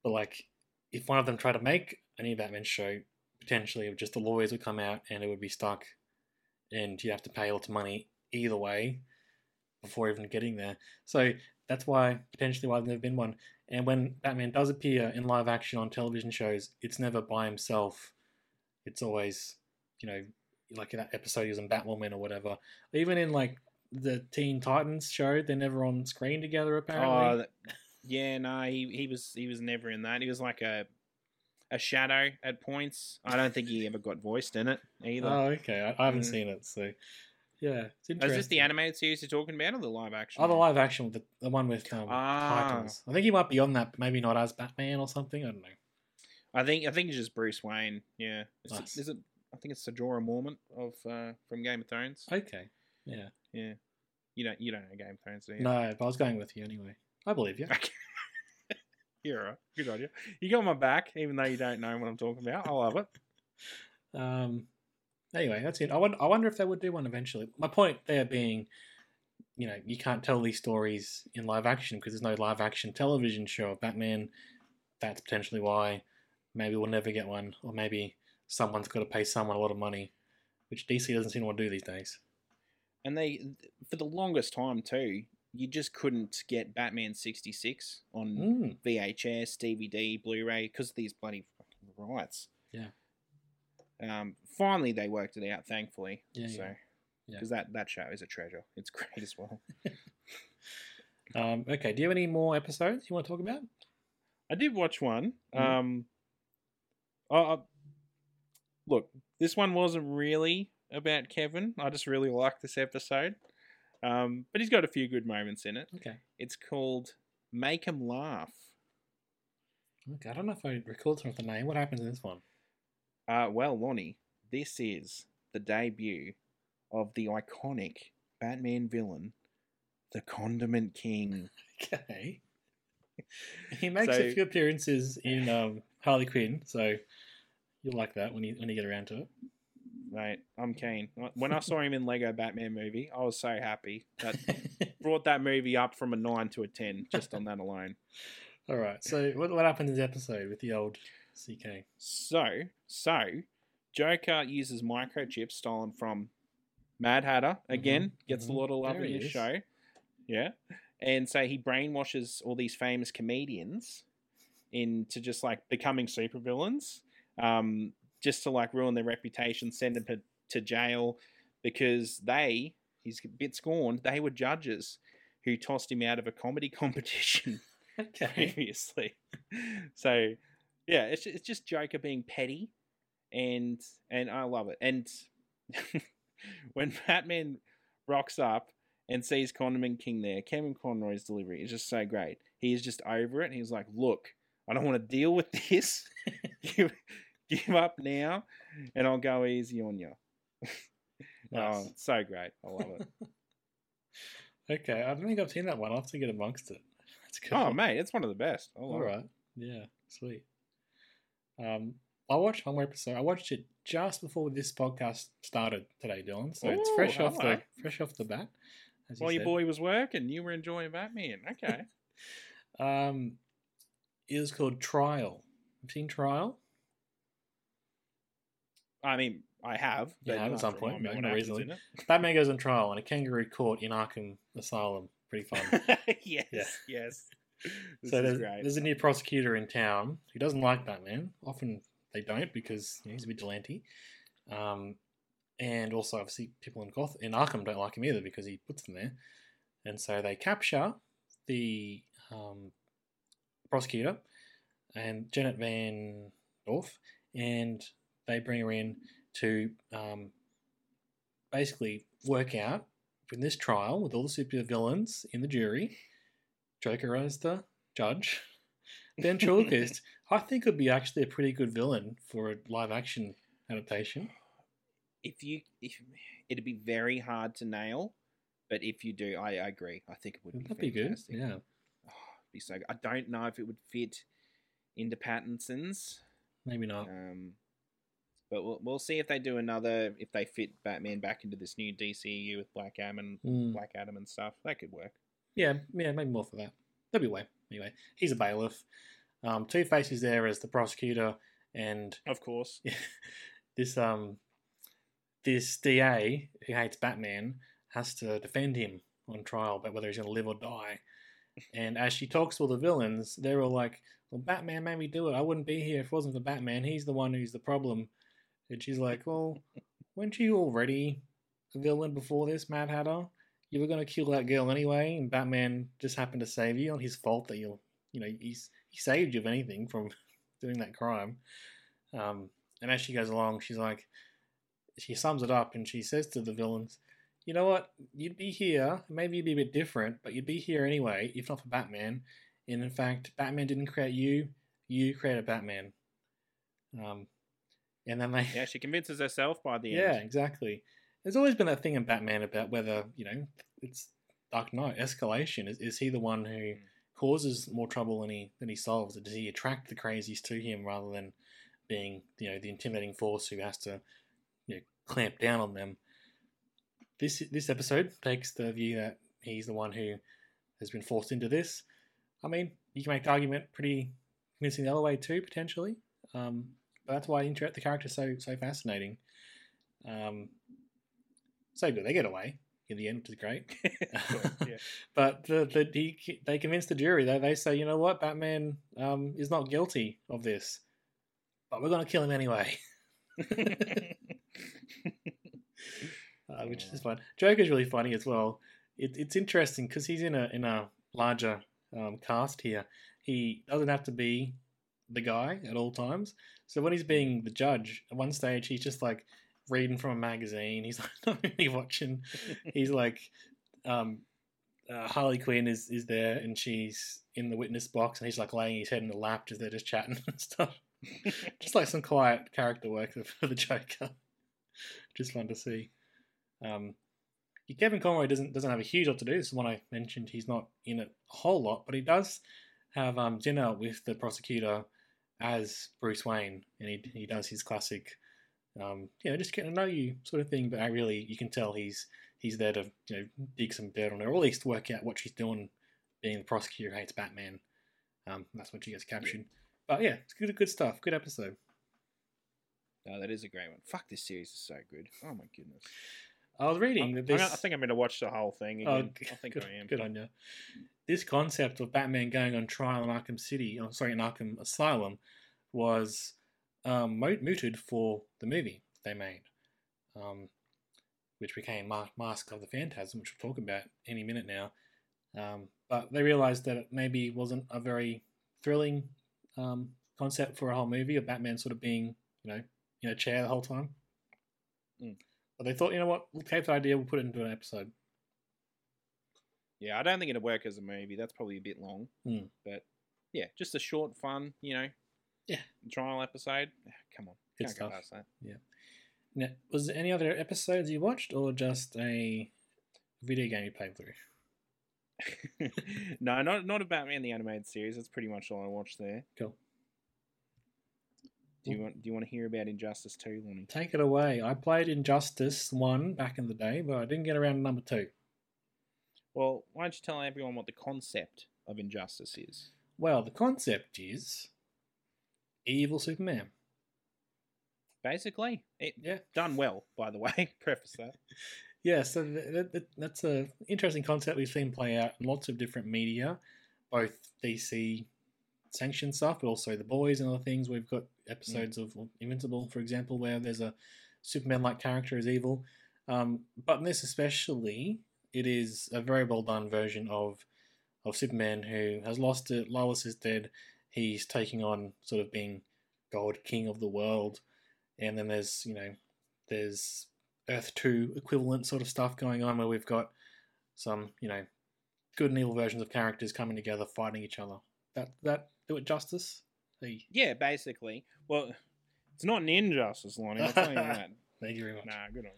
But like, if one of them tried to make a new Batman show, potentially just the lawyers would come out and it would be stuck, and you'd have to pay a lot of money either way before even getting there. So that's why potentially why there's never been one. And when Batman does appear in live action on television shows, it's never by himself. It's always, you know, like in that episode he was in Batwoman or whatever. Even in like the Teen Titans show, they're never on screen together apparently. Oh, that- yeah, no, he, he was he was never in that. He was like a a shadow at points. I don't think he ever got voiced in it either. Oh, okay. I, I haven't Mm. seen it, so yeah, it's Is this the animated series you're talking about, or the live action? Oh, the live action, the, the one with um, Ah. Titans. I think he might be on that, but maybe not as Batman or something. I don't know. I think I think it's just Bruce Wayne. Yeah, Is Nice. is it? I think it's the Jorah Mormont of uh, from Game of Thrones. Okay. Yeah. Yeah, you don't you don't know Game of Thrones, do you? No, but I was going with you anyway. I believe you. Okay. You're right. Good you. You got my back, even though you don't know what I'm talking about. I love it. Um. Anyway, that's it. I wonder, I wonder if they would do one eventually. My point there being, you know, you can't tell these stories in live action because there's no live action television show of Batman. That's potentially why maybe we'll never get one, or maybe someone's got to pay someone a lot of money, which DC doesn't seem to want to do these days. And they, for the longest time too, you just couldn't get Batman '66 on Mm. VHS, DVD, Blu-ray because of these bloody fucking rights. Yeah. Um. Finally, they worked it out. Thankfully. Yeah, So. yeah. Yeah. Because that, that show is a treasure. It's great as well. Um, okay, do you have any more episodes you want to talk about? I did watch one. Mhm. Um, uh, look, this one wasn't really about Kevin. I just really liked this episode. Um, but he's got a few good moments in it. Okay. It's called Make 'em Laugh. Okay, I don't know if I recall some of the name. What happens in this one? Uh, well, Lonnie, this is the debut of the iconic Batman villain, the Condiment King. Okay. He makes So- a few appearances in um, Harley Quinn, so you'll like that when you when you get around to it. Mate, I'm keen. When I saw him in Lego Batman movie, I was so happy. That brought that movie up from a nine to a ten just on that alone. All right. So what what happens in this episode with the old CK? So, so Joker uses microchips stolen from Mad Hatter again. Gets mhm. a lot of love There in this is. show. Yeah, and so he brainwashes all these famous comedians into just like becoming supervillains, um, just to like ruin their reputation, send them to, jail because they, he's a bit scorned, they were judges who tossed him out of a comedy competition Okay. previously. so yeah, it's it's just Joker being petty, and and I love it. And when Batman rocks up and sees Condiment King there, Kevin Conroy's delivery is just so great. He is just over it. He's like, "Look, I don't want to deal with this. give, give up now, and I'll go easy on you." Nice. Oh, so great. I love it. Okay, I don't think I've seen that one. I'll have to get amongst it. That's cool. oh, mate, it's one of the best. All it. Yeah, sweet. Um, I watched one more episode. I watched it just before this podcast started today, Dylan. So it's Ooh, fresh off the fresh off the bat. While you your boy was working, you were enjoying Batman. Okay. Um, it was called Trial. You seen Trial? I mean, I have. Have at some point, remind me no, what not happens recently. Batman goes on trial in a kangaroo court in Arkham Asylum. Pretty fun. yes, Yeah. yes. This so there's, great. there's a new prosecutor in town who doesn't like Batman. Often they don't because you know, he's a vigilante. Um, and also, obviously, people in Goth in Arkham don't like him either because he puts them there. And so they capture the um, prosecutor and Janet Van Dorf, and they bring her in to um, basically work out in this trial with all the super villains in the jury, Joker as the judge, Ben Chilkist, I think would be actually a pretty good villain for a live action adaptation. if you, if it'd be very hard to nail, but if you do, I, I agree. I think it would be That'd be good. Yeah. Oh, be so. Good. I don't know if it would fit into Pattinson's. Maybe not. Um, but we'll, we'll see if they do another. If they fit Batman back into this new DCU with Black Adam and Mm. Black Adam and stuff, that could work. Yeah, yeah, maybe more for that. There'll be a way. Anyway, he's a bailiff. Um, Two Face is there as the prosecutor, and Of course. this um this DA who hates Batman has to defend him on trial about whether he's going to live or die. And as she talks to all the villains, they're all like, "Well, Batman made me do it. I wouldn't be here if it wasn't for Batman. He's the one who's the problem." And she's like, "Well, weren't you already a villain before this, Mad Hatter? You were going to kill that girl anyway, and Batman just happened to save you. Not his fault that you're, you know, he's he saved you of anything from doing that crime." Um, and as she goes along, she's like, she sums it up and she says to the villains, you know what? You'd be here. Maybe you'd be a bit different, but you'd be here anyway, if not for Batman. And in fact, Batman didn't create you. You created Batman. Um, and then they, Yeah, she convinces herself by the end. yeah, exactly. There's always been that thing in Batman about whether you know it's Dark Knight escalation. Is is he the one who causes more trouble than he than he solves? Or does he attract the crazies to him rather than being you know the intimidating force who has to you know clamp down on them? This this episode takes the view that he's the one who has been forced into this. I mean, you can make the argument pretty convincing the other way too, potentially. Um, but that's why the character is so so fascinating. Um, so good, they get away in the end, which is great. yeah. But the, the he, they convince the jury. They they say, you know what, Batman um, is not guilty of this, but we're going to kill him anyway. uh, which is fun. Joker's really funny as well. It, it's interesting because he's in a in a larger um, cast here. He doesn't have to be the guy at all times. So when he's being the judge, at one stage he's just like reading from a magazine. He's like not really watching. He's like, um, uh, Harley Quinn is is there and she's in the witness box and he's like laying his head in the lap just they're just chatting and stuff. just like some quiet character work for the Joker. just fun to see. Um, Kevin Conroy doesn't doesn't have a huge lot to do. This is one I mentioned. He's not in it a whole lot, but he does have um, dinner with the prosecutor as Bruce Wayne, and he he does his classic, um, you know, just getting to know you sort of thing. But I really, you can tell he's he's there to you know dig some dirt on her, or at least work out what she's doing, being the prosecutor hates Batman. Um, that's when she gets captured. But yeah, it's good good stuff. Good episode. Oh, that is a great one. Fuck, this series is so good. Oh my goodness. I was reading that this. I think I'm going to watch the whole thing Oh, again. g- I think good, I am. Good on you. This concept of Batman going on trial in Arkham City, oh, sorry, in Arkham Asylum, was um, mooted for the movie they made, um, which became Mask of the Phantasm, which we'll talk about any minute now. Um, but they realized that it maybe wasn't a very thrilling um, concept for a whole movie of Batman sort of being, you know, in a chair the whole time. Mm. But they thought, you know what, we'll take the idea, we'll put it into an episode. Yeah, I don't think it'd work as a movie. That's probably a bit long. Hmm. But yeah, just a short, fun, you know, Yeah. trial episode. Come on, Good can't stuff. that. Now, was there any other episodes you watched, or just a video game you played through? no, not not a Batman the animated series. That's pretty much all I watched there. Cool. Do you want Do you want to hear about Injustice Two, Lonnie? Take it away. I played Injustice one back in the day, but I didn't get around to number two. Well, why don't you tell everyone what the concept of Injustice is? Well, the concept is evil Superman. Basically, it Yeah, done well, by the way. Preface that. yeah. So th- th- th- that's a interesting concept we've seen play out in lots of different media, both DC sanctioned stuff, but also the boys and other things. We've got episodes of Invincible, for example, where there's a Superman-like character is evil. Um, but in this especially, it is a very well done version of of Superman who has lost it. Lois is dead. He's taking on sort of being God King of the world, and then there's you know there's Earth Two equivalent sort of stuff going on where we've got some you know good and evil versions of characters coming together fighting each other. That that do it justice. Hey, Yeah, basically. Well, it's not an injustice, Lonnie. I'll tell you that. thank you very much. Nah, good on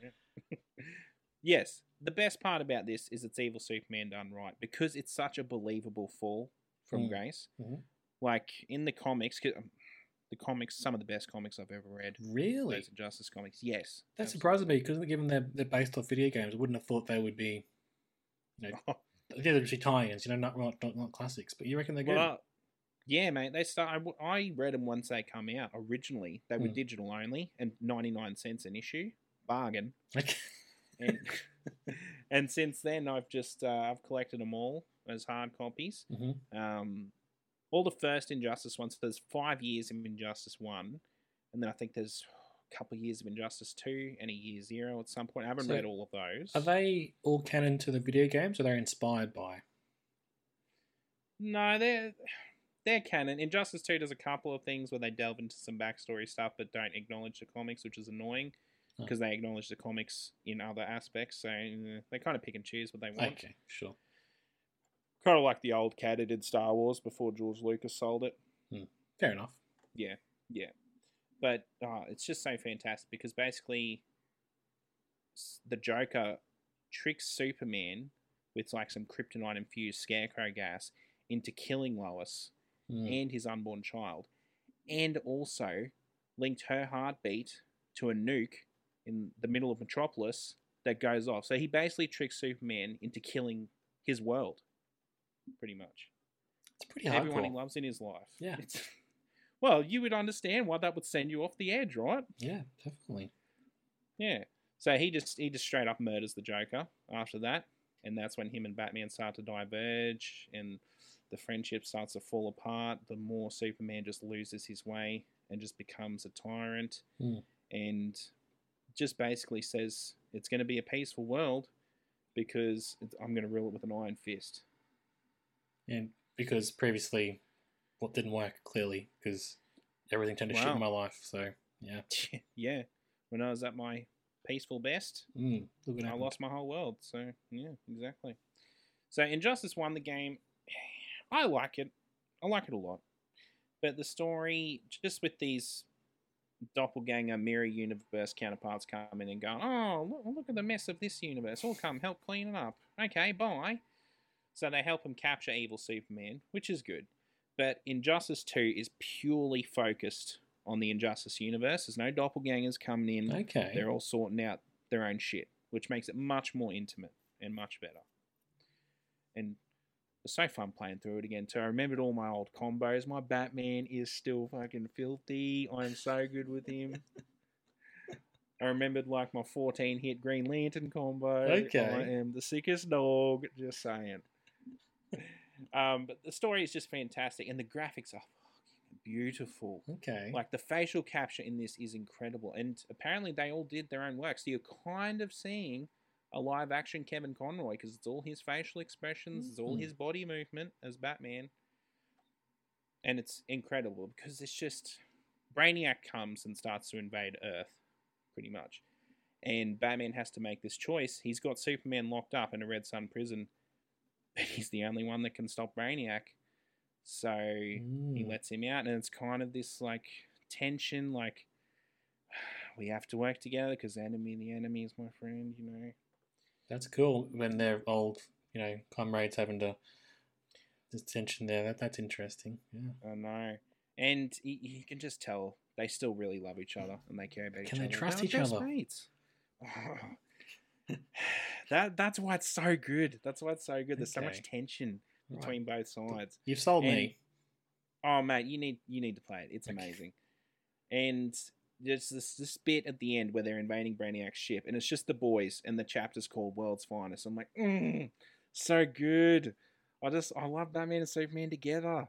you. yes, the best part about this is it's evil Superman done right because it's such a believable fall from Mm. grace. Mhm. Like in the comics, um, the comics, some of the best comics I've ever read. Really? Those Injustice comics, yes. That absolutely. surprises me because given they're, they're based off video games, I wouldn't have thought they would be. You know, they're obviously tie-ins, you know, not, not not not classics. But you reckon they're good? Well, yeah, mate. They start. I, I read them once they come out. Originally, they were Mm. digital only and ninety nine cents an issue, bargain. And and since then, I've just uh, I've collected them all as hard copies. Mhm. Um, all the first Injustice ones. There's five years of Injustice One, and then I think there's a couple of years of Injustice Two and a year zero at some point. I haven't So, read all of those. Are they all canon to the video games, or they're inspired by? No, they're they're canon. Injustice Two does a couple of things where they delve into some backstory stuff, but don't acknowledge the comics, which is annoying. Because they acknowledge the comics in other aspects. So uh, they kind of pick and choose what they want. Okay, sure. Kind of like the old cat who did Star Wars before George Lucas sold it. Fair enough. Yeah, yeah. But uh, it's just so fantastic because basically the Joker tricks Superman with like some kryptonite infused scarecrow gas into killing Lois Mm. and his unborn child, and also linked her heartbeat to a nuke in the middle of Metropolis that goes off. So he basically tricks Superman into killing his world, pretty much. It's pretty Everyone he loves in his life. Yeah. It's, well, you would understand why that would send you off the edge, right? Yeah, definitely. Yeah. So he just he just straight up murders the Joker after that, and that's when him and Batman start to diverge, and the friendship starts to fall apart. The more Superman just loses his way and just becomes a tyrant, Hmm. and just basically says it's going to be a peaceful world because I'm going to rule it with an iron fist. And because previously, what didn't work clearly because everything turned to shit Wow. in my life. So yeah, yeah. When I was at my peaceful best, mm, I happened. lost my whole world. So yeah, exactly. So Injustice One the game. I like it. I like it a lot. But the story, just with these doppelganger mirror universe counterparts coming and going, oh look, look at the mess of this universe. I'll come help clean it up. Okay, bye. So they help him capture evil Superman, which is good. But Injustice Two is purely focused on the Injustice universe. There's no doppelgangers coming in. Okay. They're all sorting out their own shit, which makes it much more intimate and much better. And it's so fun playing through it again too. I remembered all my old combos. My Batman is still fucking filthy. I'm so good with him. I remembered like my 14 hit Green Lantern combo. Okay. I am the sickest dog. Just saying. um, but the story is just fantastic, and the graphics are fucking beautiful. Okay. Like the facial capture in this is incredible, and apparently they all did their own work. So you're kind of seeing a live action Kevin Conroy because it's all his facial expressions, it's all Mhm. his body movement as Batman, and it's incredible because it's just Brainiac comes and starts to invade Earth, pretty much, and Batman has to make this choice. He's got Superman locked up in a Red Sun prison, but he's the only one that can stop Brainiac. So he Mm. lets him out, and it's kind of this like tension, like we have to work together because enemy, the enemy is my friend, you know. That's cool when they're old, you know, comrades having to. There's tension there. That that's interesting. Yeah. I know, and you, you can just tell they still really love each other and they care about Can each they other. trust They're each best other? Mates. that that's why it's so good. That's why it's so good. There's so much tension Right. between both sides. You've sold And- me. Oh mate, you need you need to play it. It's Okay. amazing. And there's this this bit at the end where they're invading Brainiac's ship, and it's just the boys, and the chapter's called World's Finest. I'm like, mm, so good. I just I love Batman and Superman together.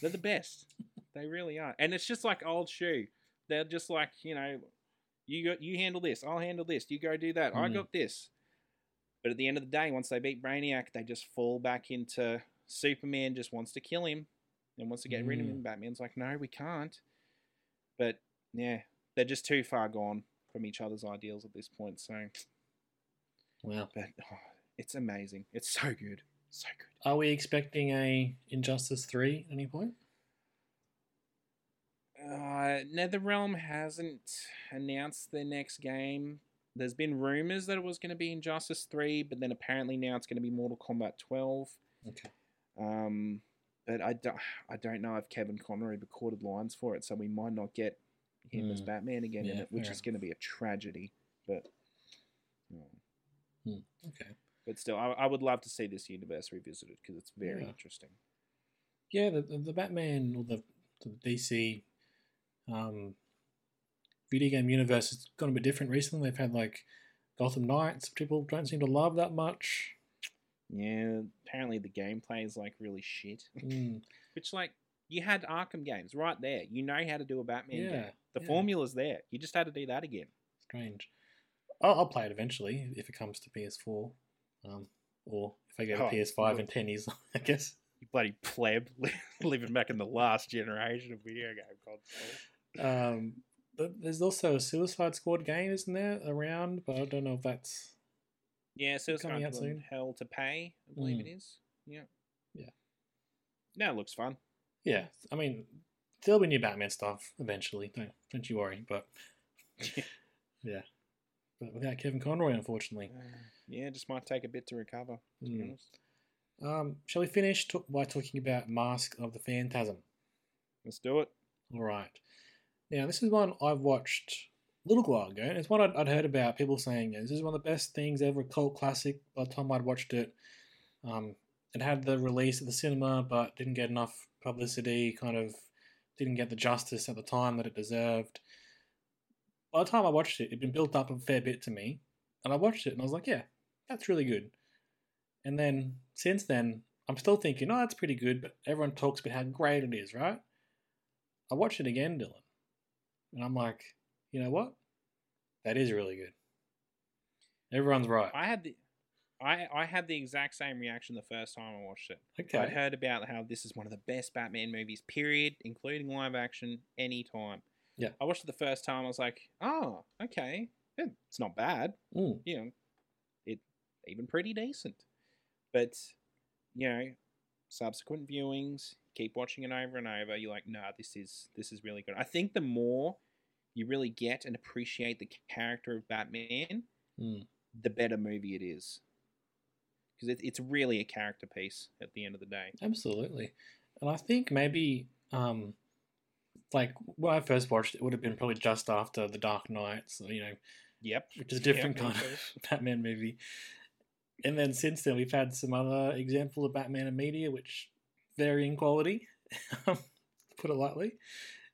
They're the best. they really are. And it's just like old shoe. They're just like you know, you go you handle this, I'll handle this. You go do that. I Mm. got this. But at the end of the day, once they beat Brainiac, they just fall back into Superman just wants to kill him and wants to get rid of Mm. him. Batman's like, no, we can't. But yeah, they're just too far gone from each other's ideals at this point. So, Wow. but oh, it's amazing. It's so good, so good. Are we expecting a Injustice three at any point? Uh, NetherRealm hasn't announced their next game. There's been rumors that it was going to be Injustice 3, but then apparently now it's going to be Mortal Kombat 12. Okay. Um, but I don't, I don't know if Kevin Conroy recorded lines for it, so we might not get him as Hmm. Batman again in Yeah, it, which is going to be a tragedy. But, um, Okay. but still, I, I would love to see this universe revisited because it's very Yeah. interesting. Yeah, the the, the Batman or the, the DC um, video game universe has gone a bit different recently. They've had like Gotham Knights, people don't seem to love that much. Yeah, apparently the gameplay is like really shit. Mm, Which, like, you had Arkham games right there. You know how to do a Batman Yeah, game. The yeah. formula's there. You just had to do that again. strange. I'll, I'll play it eventually if it comes to PS4, um, or if I get a Oh, PS5 look. in ten years, I guess. You bloody pleb living back in the last generation of video game consoles. Um, but there's also a Suicide Squad game, isn't there, around? But I don't know if that's Yeah, so it's Coming coming out soon. Hell to Pay, I believe Mm. it is. Yeah. Yeah. No, it looks fun. Yeah, I mean, there'll be new Batman stuff eventually. Don't don't you worry. But yeah, but without Kevin Conroy, unfortunately. yeah, just might take a bit to recover. To be Mm. honest. Um, shall we finish t- by talking about Mask of the Phantasm? Let's do it. All right. Now, this is one I've watched a little while ago, and it's one I'd, I'd heard about people saying this is one of the best things ever, a cult classic. By the time I'd watched it, um, it had the release at the cinema, but didn't get enough publicity. Kind of didn't get the justice at the time that it deserved. By the time I watched it, it'd been built up a fair bit to me, and I watched it and I was like, yeah, that's really good. And then since then, I'm still thinking, oh, that's pretty good, but everyone talks about how great it is, right? I watched it again, Dylan, and I'm like, you know what? That is really good. Everyone's right. I had the. I, I had the exact same reaction the first time I watched it. Okay. I'd heard about how this is one of the best Batman movies, period, including live action, anytime. Yeah. I watched it the first time. I was like, oh, okay, yeah, it's not bad. Mm. You know, it even pretty decent. But you know, subsequent viewings, keep watching it over and over. You're like, nah, this is this is really good. I think the more you really get and appreciate the character of Batman, Mm. the better movie it is. Because it, it's really a character piece at the end of the day. Absolutely. And I think maybe, um, like when I first watched it, would have been probably just after The Dark Knight, so, you know, Yep. which is a different Yep, kind of. Batman movie. And then since then, we've had some other examples of Batman and media, which vary in quality, put it lightly.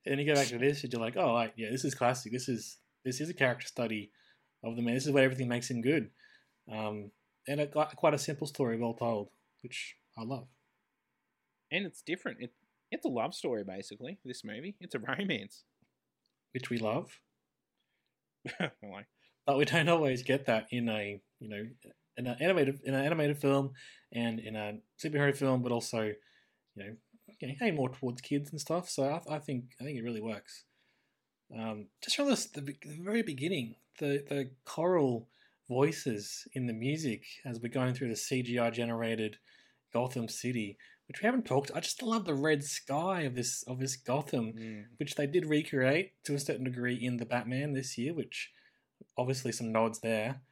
And you go back to this, and you're like, oh, like, yeah, this is classic. This is this is a character study of the man. This is where everything makes him good, um, and it got quite a simple story, well told, which I love. And it's different. It it's a love story basically. This movie, it's a romance. which we love, but we don't always get that in a you know in an animated in an animated film and in a superhero film, but also you know getting aimed more towards kids and stuff. So I, I think I think it really works. Um, just from this, the, the very beginning, the the choral voices in the music as we're going through the CGI generated Gotham City, which we haven't talked. I just love the red sky of this of this Gotham mm, which they did recreate to a certain degree in the Batman this year, which obviously some nods there.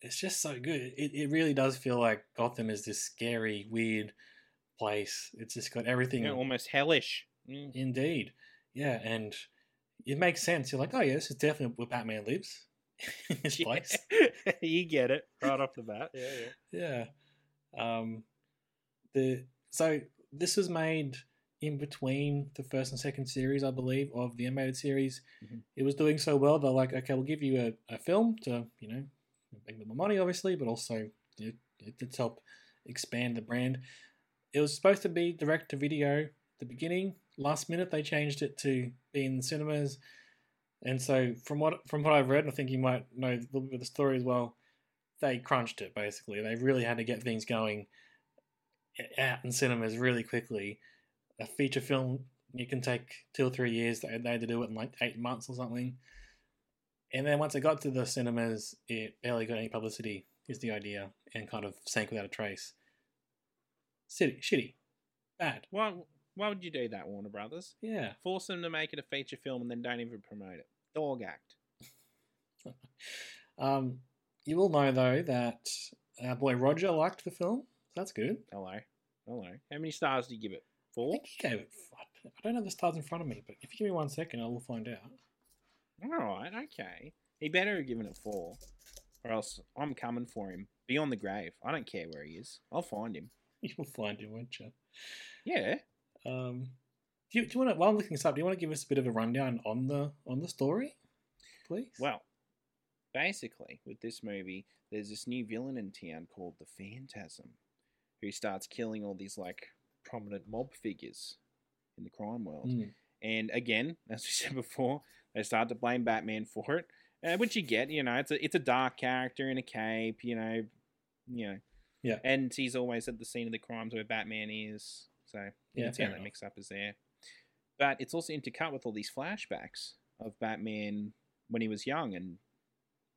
It's just so good. It, it really does feel like Gotham is this scary, weird place. It's just got everything. yeah, almost hellish. Mm. Indeed. Yeah, and it makes sense. You're like, oh, yeah, this is definitely where Batman lives. in Yeah. place. you get it right off the bat. Yeah, yeah. Yeah. Um, the so this was made in between the first and second series, I believe, of the animated series. Mhm. It was doing so well. They're like, okay, we'll give you a, a film to you know make a bit more money, obviously, but also you know, it, to help expand the brand. It was supposed to be direct to video at the beginning. Last minute, they changed it to be in the cinemas. And so, from what from what I've read, and I think you might know a little bit of the story as well they crunched it basically. They really had to get things going out in cinemas really quickly. A feature film you can take two or three years. They they had to do it in like eight months or something. And then once it got to the cinemas, it barely got any publicity. Is the idea, and kind of sank without a trace. City, shitty, bad. Why, why would you do that, Warner Brothers? Yeah, Force them to make it a feature film and then don't even promote it. Dog act. Um, you will know though that our boy Roger liked the film. That's good. Hello. Hello. How many stars do you give it? Four. I think he gave it. I don't have the stars in front of me, but if you give me one second, I will find out. Alright, okay. He better have given it four. Or else I'm coming for him. Beyond the grave. I don't care where he is. I'll find him. You'll find him, won't you? Yeah. Um, do you, do you want to? While I'm looking this up, do you want to give us a bit of a rundown on the on the story, please? Well, basically, with this movie, there's this new villain in town called the Phantasm, who starts killing all these like prominent mob figures in the crime world. Mm. And again, as we said before, they start to blame Batman for it, uh, which you get. You know, it's a it's a dark character in a cape. You know, you know. Yeah. And he's always at the scene of the crimes where Batman is. So Yeah, you can see how that mix up is there. But it's also intercut with all these flashbacks of Batman when he was young and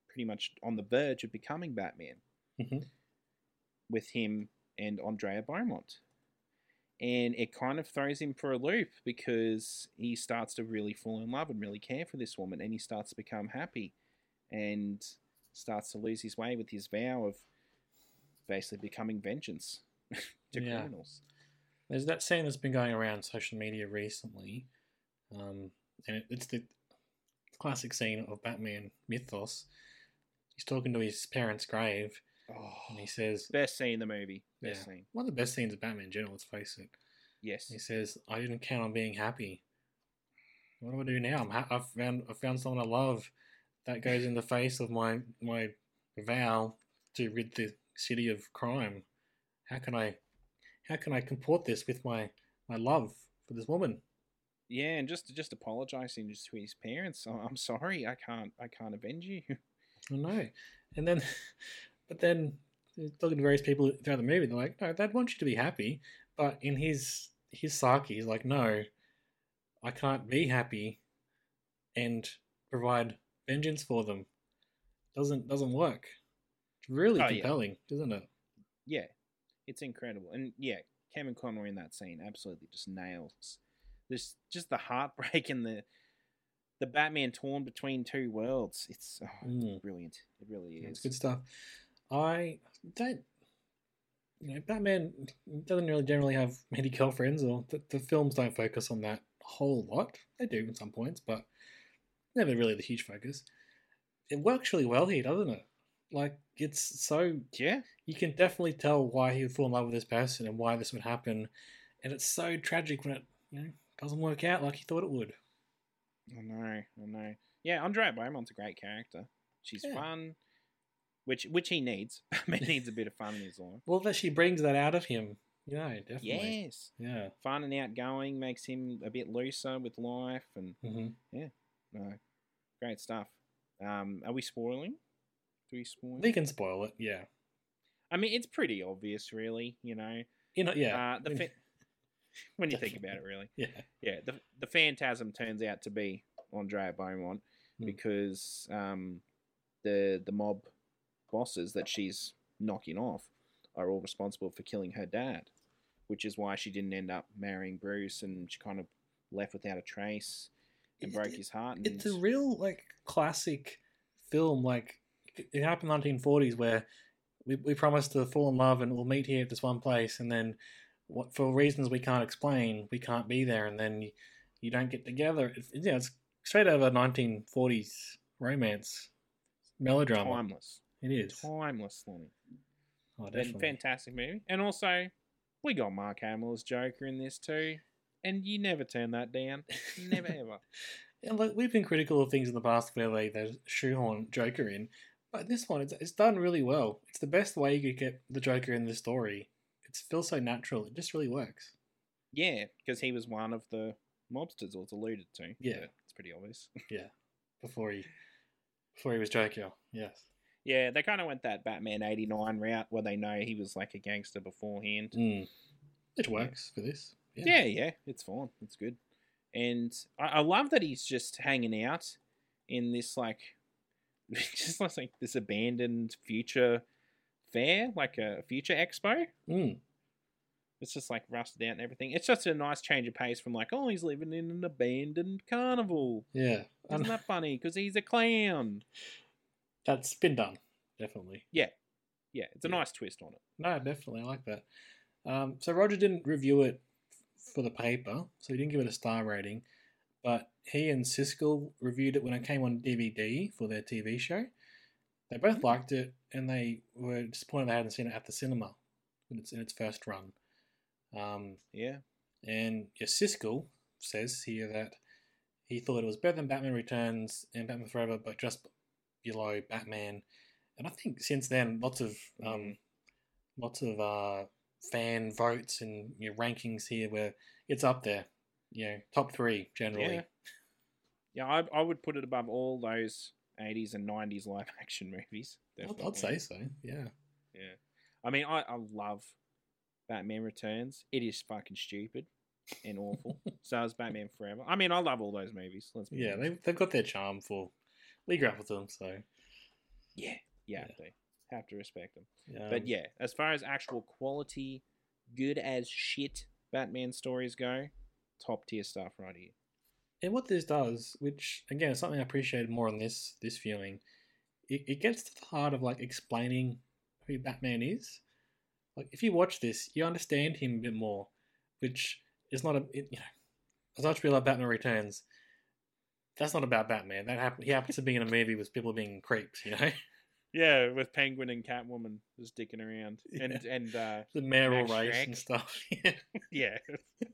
pretty much on the verge of becoming Batman Mhm. with him and Andrea Beaumont. And it kind of throws him for a loop because he starts to really fall in love and really care for this woman and he starts to become happy and starts to lose his way with his vow of basically becoming vengeance to Yeah. criminals. There's that scene that's been going around social media recently, um, and it, it's the classic scene of Batman mythos. He's talking to his parents' grave, Oh, and he says, best scene in the movie. yeah, Best scene. one of the best scenes of Batman in general. Let's face it. Yes. He says, "I didn't count on being happy. What do I do now? I'm ha- I've found I found someone I love. That goes in the face of my my vow to rid the city of crime. How can I, how can I comport this with my my love for this woman? Yeah, and just just apologizing just to his parents. "Oh, I'm sorry, I can't I can't avenge you. I know. And then, but then uh, talking to various people throughout the movie, they're like, no, they'd want you to be happy, but in his his psyche, he's like, no, I can't be happy and provide vengeance for them. Doesn't doesn't work. It's really Oh, yeah. compelling, isn't it? yeah, it's incredible, and yeah, Kevin Conroy in that scene absolutely just nails. This just the heartbreak and the the Batman torn between two worlds. It's oh, Mm. brilliant. It really is. It's good stuff. I don't. You know, Batman doesn't really generally have many girlfriends, or the, the films don't focus on that a whole lot. They do in some points, but never really the huge focus. It works really well here, doesn't it? Like it's so Yeah, you can definitely tell why he would fall in love with this person and why this would happen, and it's so tragic when it you know doesn't work out like he thought it would. I know, I know. Yeah, Andrea Beaumont's a great character. She's Yeah. fun, which which he needs. Batman needs a bit of fun in his life. Well, that she brings that out of him. You know, definitely. Yes, Yeah. fun and outgoing makes him a bit looser with life, and hmm no, great stuff. Um, are we spoiling? Do we spoil? They can spoil it. Yeah. I mean, it's pretty obvious, really. You know, You know. Yeah. uh, the I fa- when you think about it, really. yeah. yeah, the the phantasm turns out to be Andrea Beaumont Hmm. because um, the the mob bosses that she's knocking off are all responsible for killing her dad, which is why she didn't end up marrying Bruce and she kind of left without a trace and It- broke it- his heart. And It's a real like classic film. Like it happened in the 1940s where we we promised to fall in love and we'll meet here at this one place, and then what for reasons we can't explain, we can't be there, and then you, you don't get together. It's, yeah, it's straight out of a 1940s romance melodrama. timeless, It is. timeless, Lonnie. Oh, definitely. fantastic movie, and also we got Mark Hamill as Joker in this too, and you never turn that down, never ever. And look, we've been critical of things in the past where they they shoehorn Joker in, but this one it's, it's done really well. It's the best way you could get the Joker in the story. It feels so natural. It just really works. Yeah, because he was one of the mobsters, or it's alluded to. Yeah. it's pretty obvious. Yeah, before he before he was Joker. Yes. yeah, they kind of went that Batman '89 route where they know he was like a gangster beforehand. Mm. Which works for this. Yeah, yeah, it's fine. It's good, and I, I love that he's just hanging out in this like, just like this abandoned future fair, like a future expo. Mm. It's just like rusted out and everything. It's just a nice change of pace from like, oh, he's living in an abandoned carnival. Yeah. Isn't that funny? Because he's a clown. that's been done. Definitely. Yeah, yeah, it's a Yeah. nice twist on it. No, definitely. I like that. Um, so Roger didn't review it for the paper, so he didn't give it a star rating. But he and Siskel reviewed it when it came on DVD for their TV show. They both liked it, and they were disappointed they hadn't seen it at the cinema in its in its first run. Um, Yeah. and yeah, Siskel says here that he thought it was better than Batman Returns and Batman Forever, but just below Batman. And I think since then, lots of um, lots of uh, fan votes and you know, rankings here where it's up there. You know, top three generally. Yeah. Yeah, I, I would put it above all those 80s and 90s live action movies. I'd, definitely. I'd say so. Yeah. Yeah. I mean, I, I love Batman Returns. It is fucking stupid and awful. so is Batman Forever. I mean, I love all those movies. Let's be Yeah, honest. they've, they've got their charm for. We up with them, so. Yeah, yeah, have to. Have to respect them. but um, yeah, as far as actual quality, good as shit Batman stories go, top tier stuff right here. And what this does, which again is something I appreciated more on this this viewing, it, it gets to the heart of like explaining who Batman is. Like if you watch this, you understand him a bit more, which is not a it, you know, as much as we love Batman Returns, that's not about Batman. That happen, he happens to be in a movie with people being creeps, you know, Yeah, with Penguin and Catwoman just dicking around, and and uh, the mayoral race Shreck. and stuff. yeah,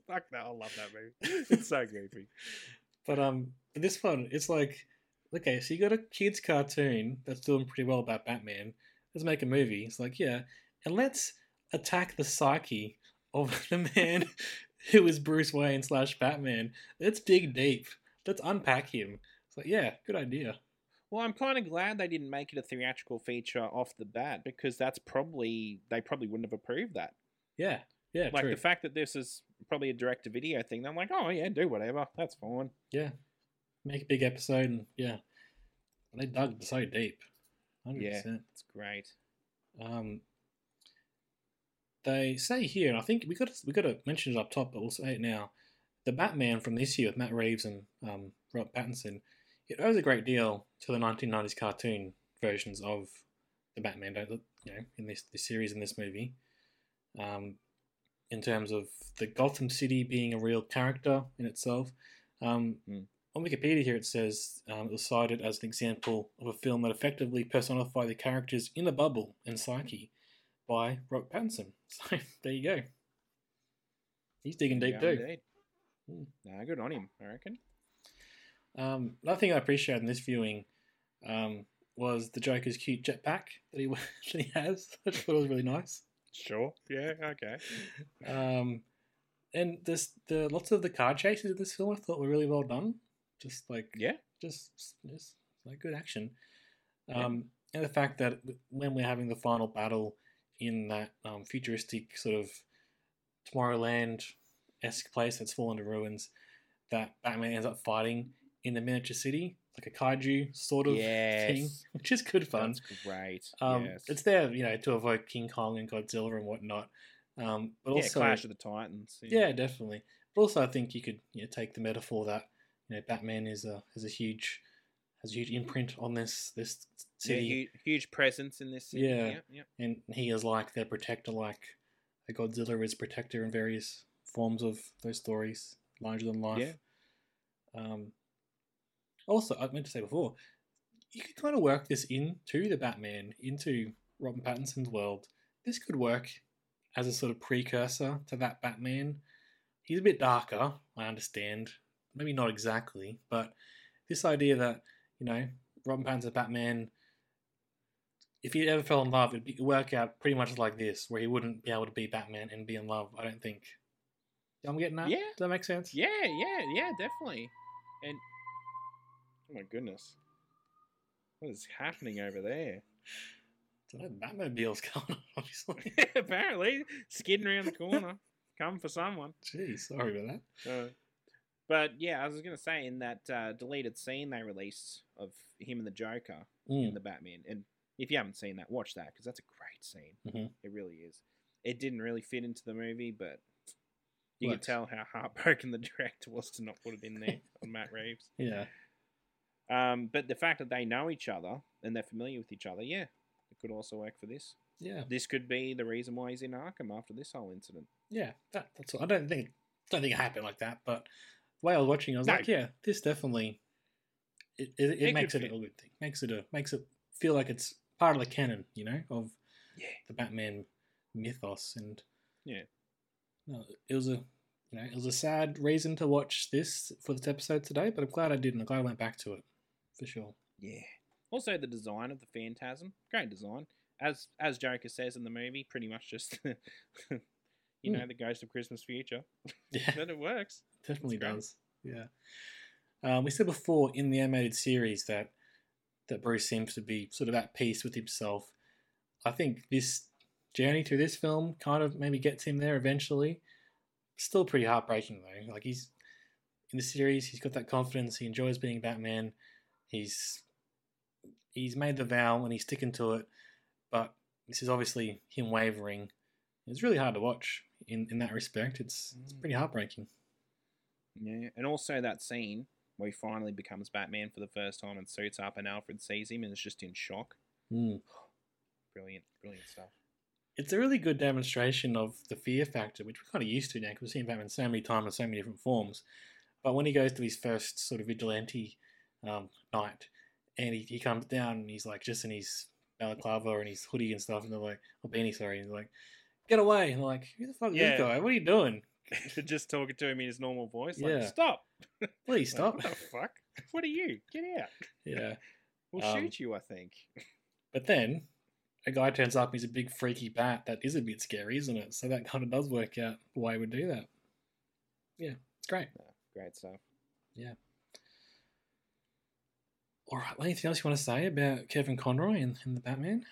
fuck that, I love that movie. It's so goofy. But um, but this one, it's like, okay, so you got a kids cartoon that's doing pretty well about Batman. Let's make a movie. It's like, yeah, and let's attack the psyche of the man who is Bruce Wayne slash Batman. Let's dig deep. Let's unpack him. It's like, yeah, good idea. Well, I'm kind of glad they didn't make it a theatrical feature off the bat because that's probably they probably wouldn't have approved that. Yeah, yeah, like true. the fact that this is probably a direct to video thing, they're like, oh yeah, do whatever, that's fine. yeah, make a big episode, and yeah, and they dug so deep. Hundred Yeah, it's great. Um, they say here, and I think we got we got to mention it up top, but we'll say it now. The Batman from this year with Matt Reeves and um, Robert Pattinson, it owes a great deal to the 1990s cartoon versions of the Batman. Don't you know, in this this series in this movie, um, in terms of the Gotham City being a real character in itself. Um, Hmm. On Wikipedia here it says um, it was cited as an example of a film that effectively personified the characters in a bubble and psyche by Robert Pattinson. So there you go. He's digging deep Yeah, too. Hmm. Nah, good on him, I reckon. Um, another thing I appreciated in this viewing um, was the Joker's cute jetpack that he that he has. I just thought it was really nice. Sure. Yeah. Okay. Um, and this the lots of the car chases in this film I thought were really well done. Just like Yeah. just just like good action. Um, and the fact that when we're having the final battle in that um, futuristic sort of Tomorrowland esque place that's fallen to ruins, that Batman ends up fighting in the miniature city, like a kaiju sort of thing, which is good fun. That's great. Um, yes. It's there, you know, to evoke King Kong and Godzilla and whatnot. Um, but yeah, also, Clash of the Titans. yeah, definitely. But also, I think you could you know, take the metaphor that you know Batman is a has a huge has a huge imprint on this this Yeah, city, huge, huge presence in this city. Yeah. Yeah. yeah. and he is like their protector, like a Godzilla is protector in various forms of those stories, larger than life. Yeah. Um, also, I meant to say before, you could kind of work this into the Batman, into Robin Pattinson's world. This could work as a sort of precursor to that Batman. He's a bit darker, I understand. Maybe not exactly, but this idea that, you know, Robin Pattinson's Batman, if he ever fell in love, it'd be, work out pretty much like this, where he wouldn't be able to be Batman and be in love, I don't think. I'm getting that? Yeah. Does that make sense? Yeah, yeah, yeah, definitely. And oh my goodness, what is happening over there? So that Batmobile's going on, obviously. Apparently, skidding around the corner, coming for someone. Jeez, sorry about that. Uh, but yeah, I was gonna say in that uh, deleted scene they released of him and the Joker Mm. in the Batman, and if you haven't seen that, watch that because that's a great scene. Mhm. It really is. It didn't really fit into the movie, but you Works. can tell how heartbroken the director was to not put it in there on Matt Reeves. Yeah. Um, but the fact that they know each other and they're familiar with each other, yeah, it could also work for this. Yeah. This could be the reason why he's in Arkham after this whole incident. Yeah. That, that's what, I don't think don't think it happened like that, but the way I was watching, I was No. like, yeah, this definitely it, it, it, It makes it a good thing. Makes it a makes it feel like it's part of the canon, you know, of Yeah. the Batman mythos and Yeah. no, it was a you know, it was a sad reason to watch this for this episode today, but I'm glad I did and I'm glad I went back to it. For sure. Yeah. Also, the design of the Phantasm, great design. As as Joker says in the movie, pretty much just, you know, the Ghost of Christmas Future. Yeah. but it works. definitely does. Yeah. Um, we said before in the animated series that that Bruce seems to be sort of at peace with himself. I think this journey through this film kind of maybe gets him there eventually. Still pretty heartbreaking though. Like he's in the series, he's got that confidence. He enjoys being Batman. He's he's made the vow and he's sticking to it. But this is obviously him wavering. It's really hard to watch in, in that respect. It's it's Mm. pretty heartbreaking. Yeah. And also that scene where he finally becomes Batman for the first time and suits up, and Alfred sees him and is just in shock. Mm. Brilliant, brilliant stuff. It's a really good demonstration of the fear factor, which we're kind of used to now because we've seen Batman so many times in so many different forms. But when he goes to his first sort of vigilante um, night and he, he comes down and he's like just in his balaclava and his hoodie and stuff, and they're like, or beanie, sorry, and they're like, get away. And they're like, who the fuck is Yeah. this guy? What are you doing? just talking to him in his normal voice, like, Yeah. stop. Please Like, stop. what the fuck? What are you? Get out. yeah. We'll Um, shoot you, I think. But then a guy turns up, he's a big freaky bat. That is a bit scary, isn't it? So that kind of does work out why he would do that. Yeah, it's great. Great stuff. All right. Well, anything else you want to say about Kevin Conroy and, and the Batman?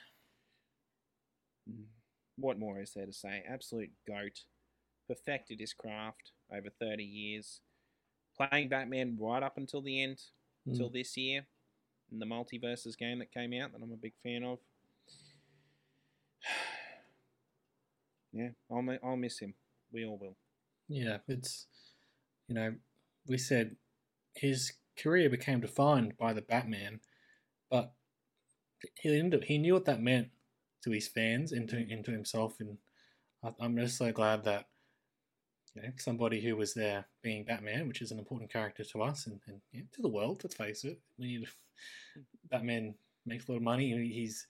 Mm. What more is there to say? Absolute goat. Perfected his craft over 30 years. Playing Batman right up until the end, until Mm. this year, in the MultiVersus game that came out that I'm a big fan of. yeah, I'll, I'll miss him. We all will. Yeah, it's you know we said his career became defined by the Batman, but he ended, he knew what that meant to his fans and to, and to himself, and I, I'm just so glad that you know somebody who was there being Batman, which is an important character to us and, and yeah, to the world. Let's face it, we need Batman makes a lot of money. He's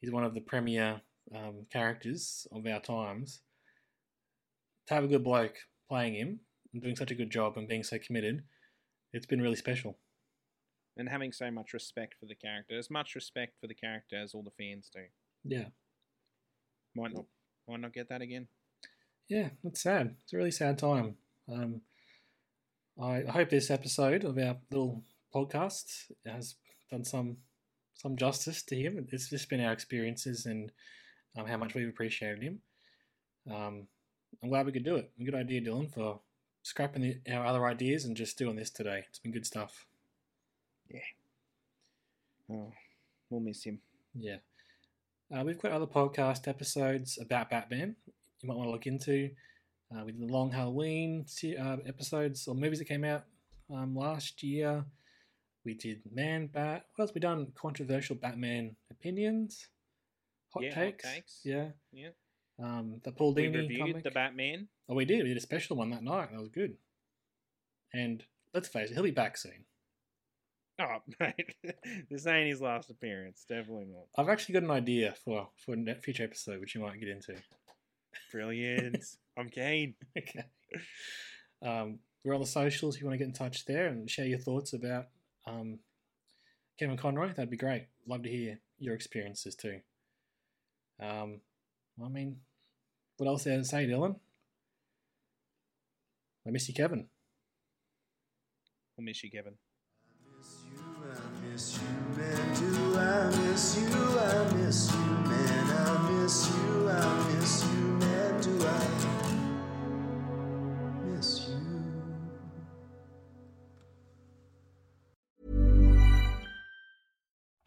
he's one of the premier um, characters of our times. To have a good bloke playing him and doing such a good job and being so committed, it's been really special. and having so much respect for the character, as much respect for the character as all the fans do. Yeah. Might not, might not get that again. Yeah, it's sad. It's a really sad time. Um, I, I hope this episode of our little podcast has done some some justice to him. It's just been our experiences and um, how much we've appreciated him. Um, I'm glad we could do it. Good idea, Dylan, for scrapping the, our other ideas and just doing this today. It's been good stuff. Yeah. Oh, we'll miss him. Yeah. Uh, we've got other podcast episodes about Batman you might want to look into. Uh, we did the Long Halloween uh, episodes or movies that came out um, last year. We did Man Bat. What else we done? Controversial Batman opinions, hot Yeah, hot takes. takes. Yeah. Yeah. Um, the Paul Dini We reviewed comic. the Batman. oh, we did. We did a special one that night. That was good. And let's face it, he'll be back soon. Oh, mate, this ain't his last appearance. Definitely not. I've actually got an idea for for a future episode, which you might get into. Brilliant. I'm keen. okay. Um, we're on the socials. If you want to get in touch there and share your thoughts about um, Kevin Conroy, that'd be great. Love to hear your experiences too. Um, I mean, what else there to say, Dylan? I miss you, Kevin. I'll miss you, Kevin. I miss you, man. Do I miss you? I miss you, man.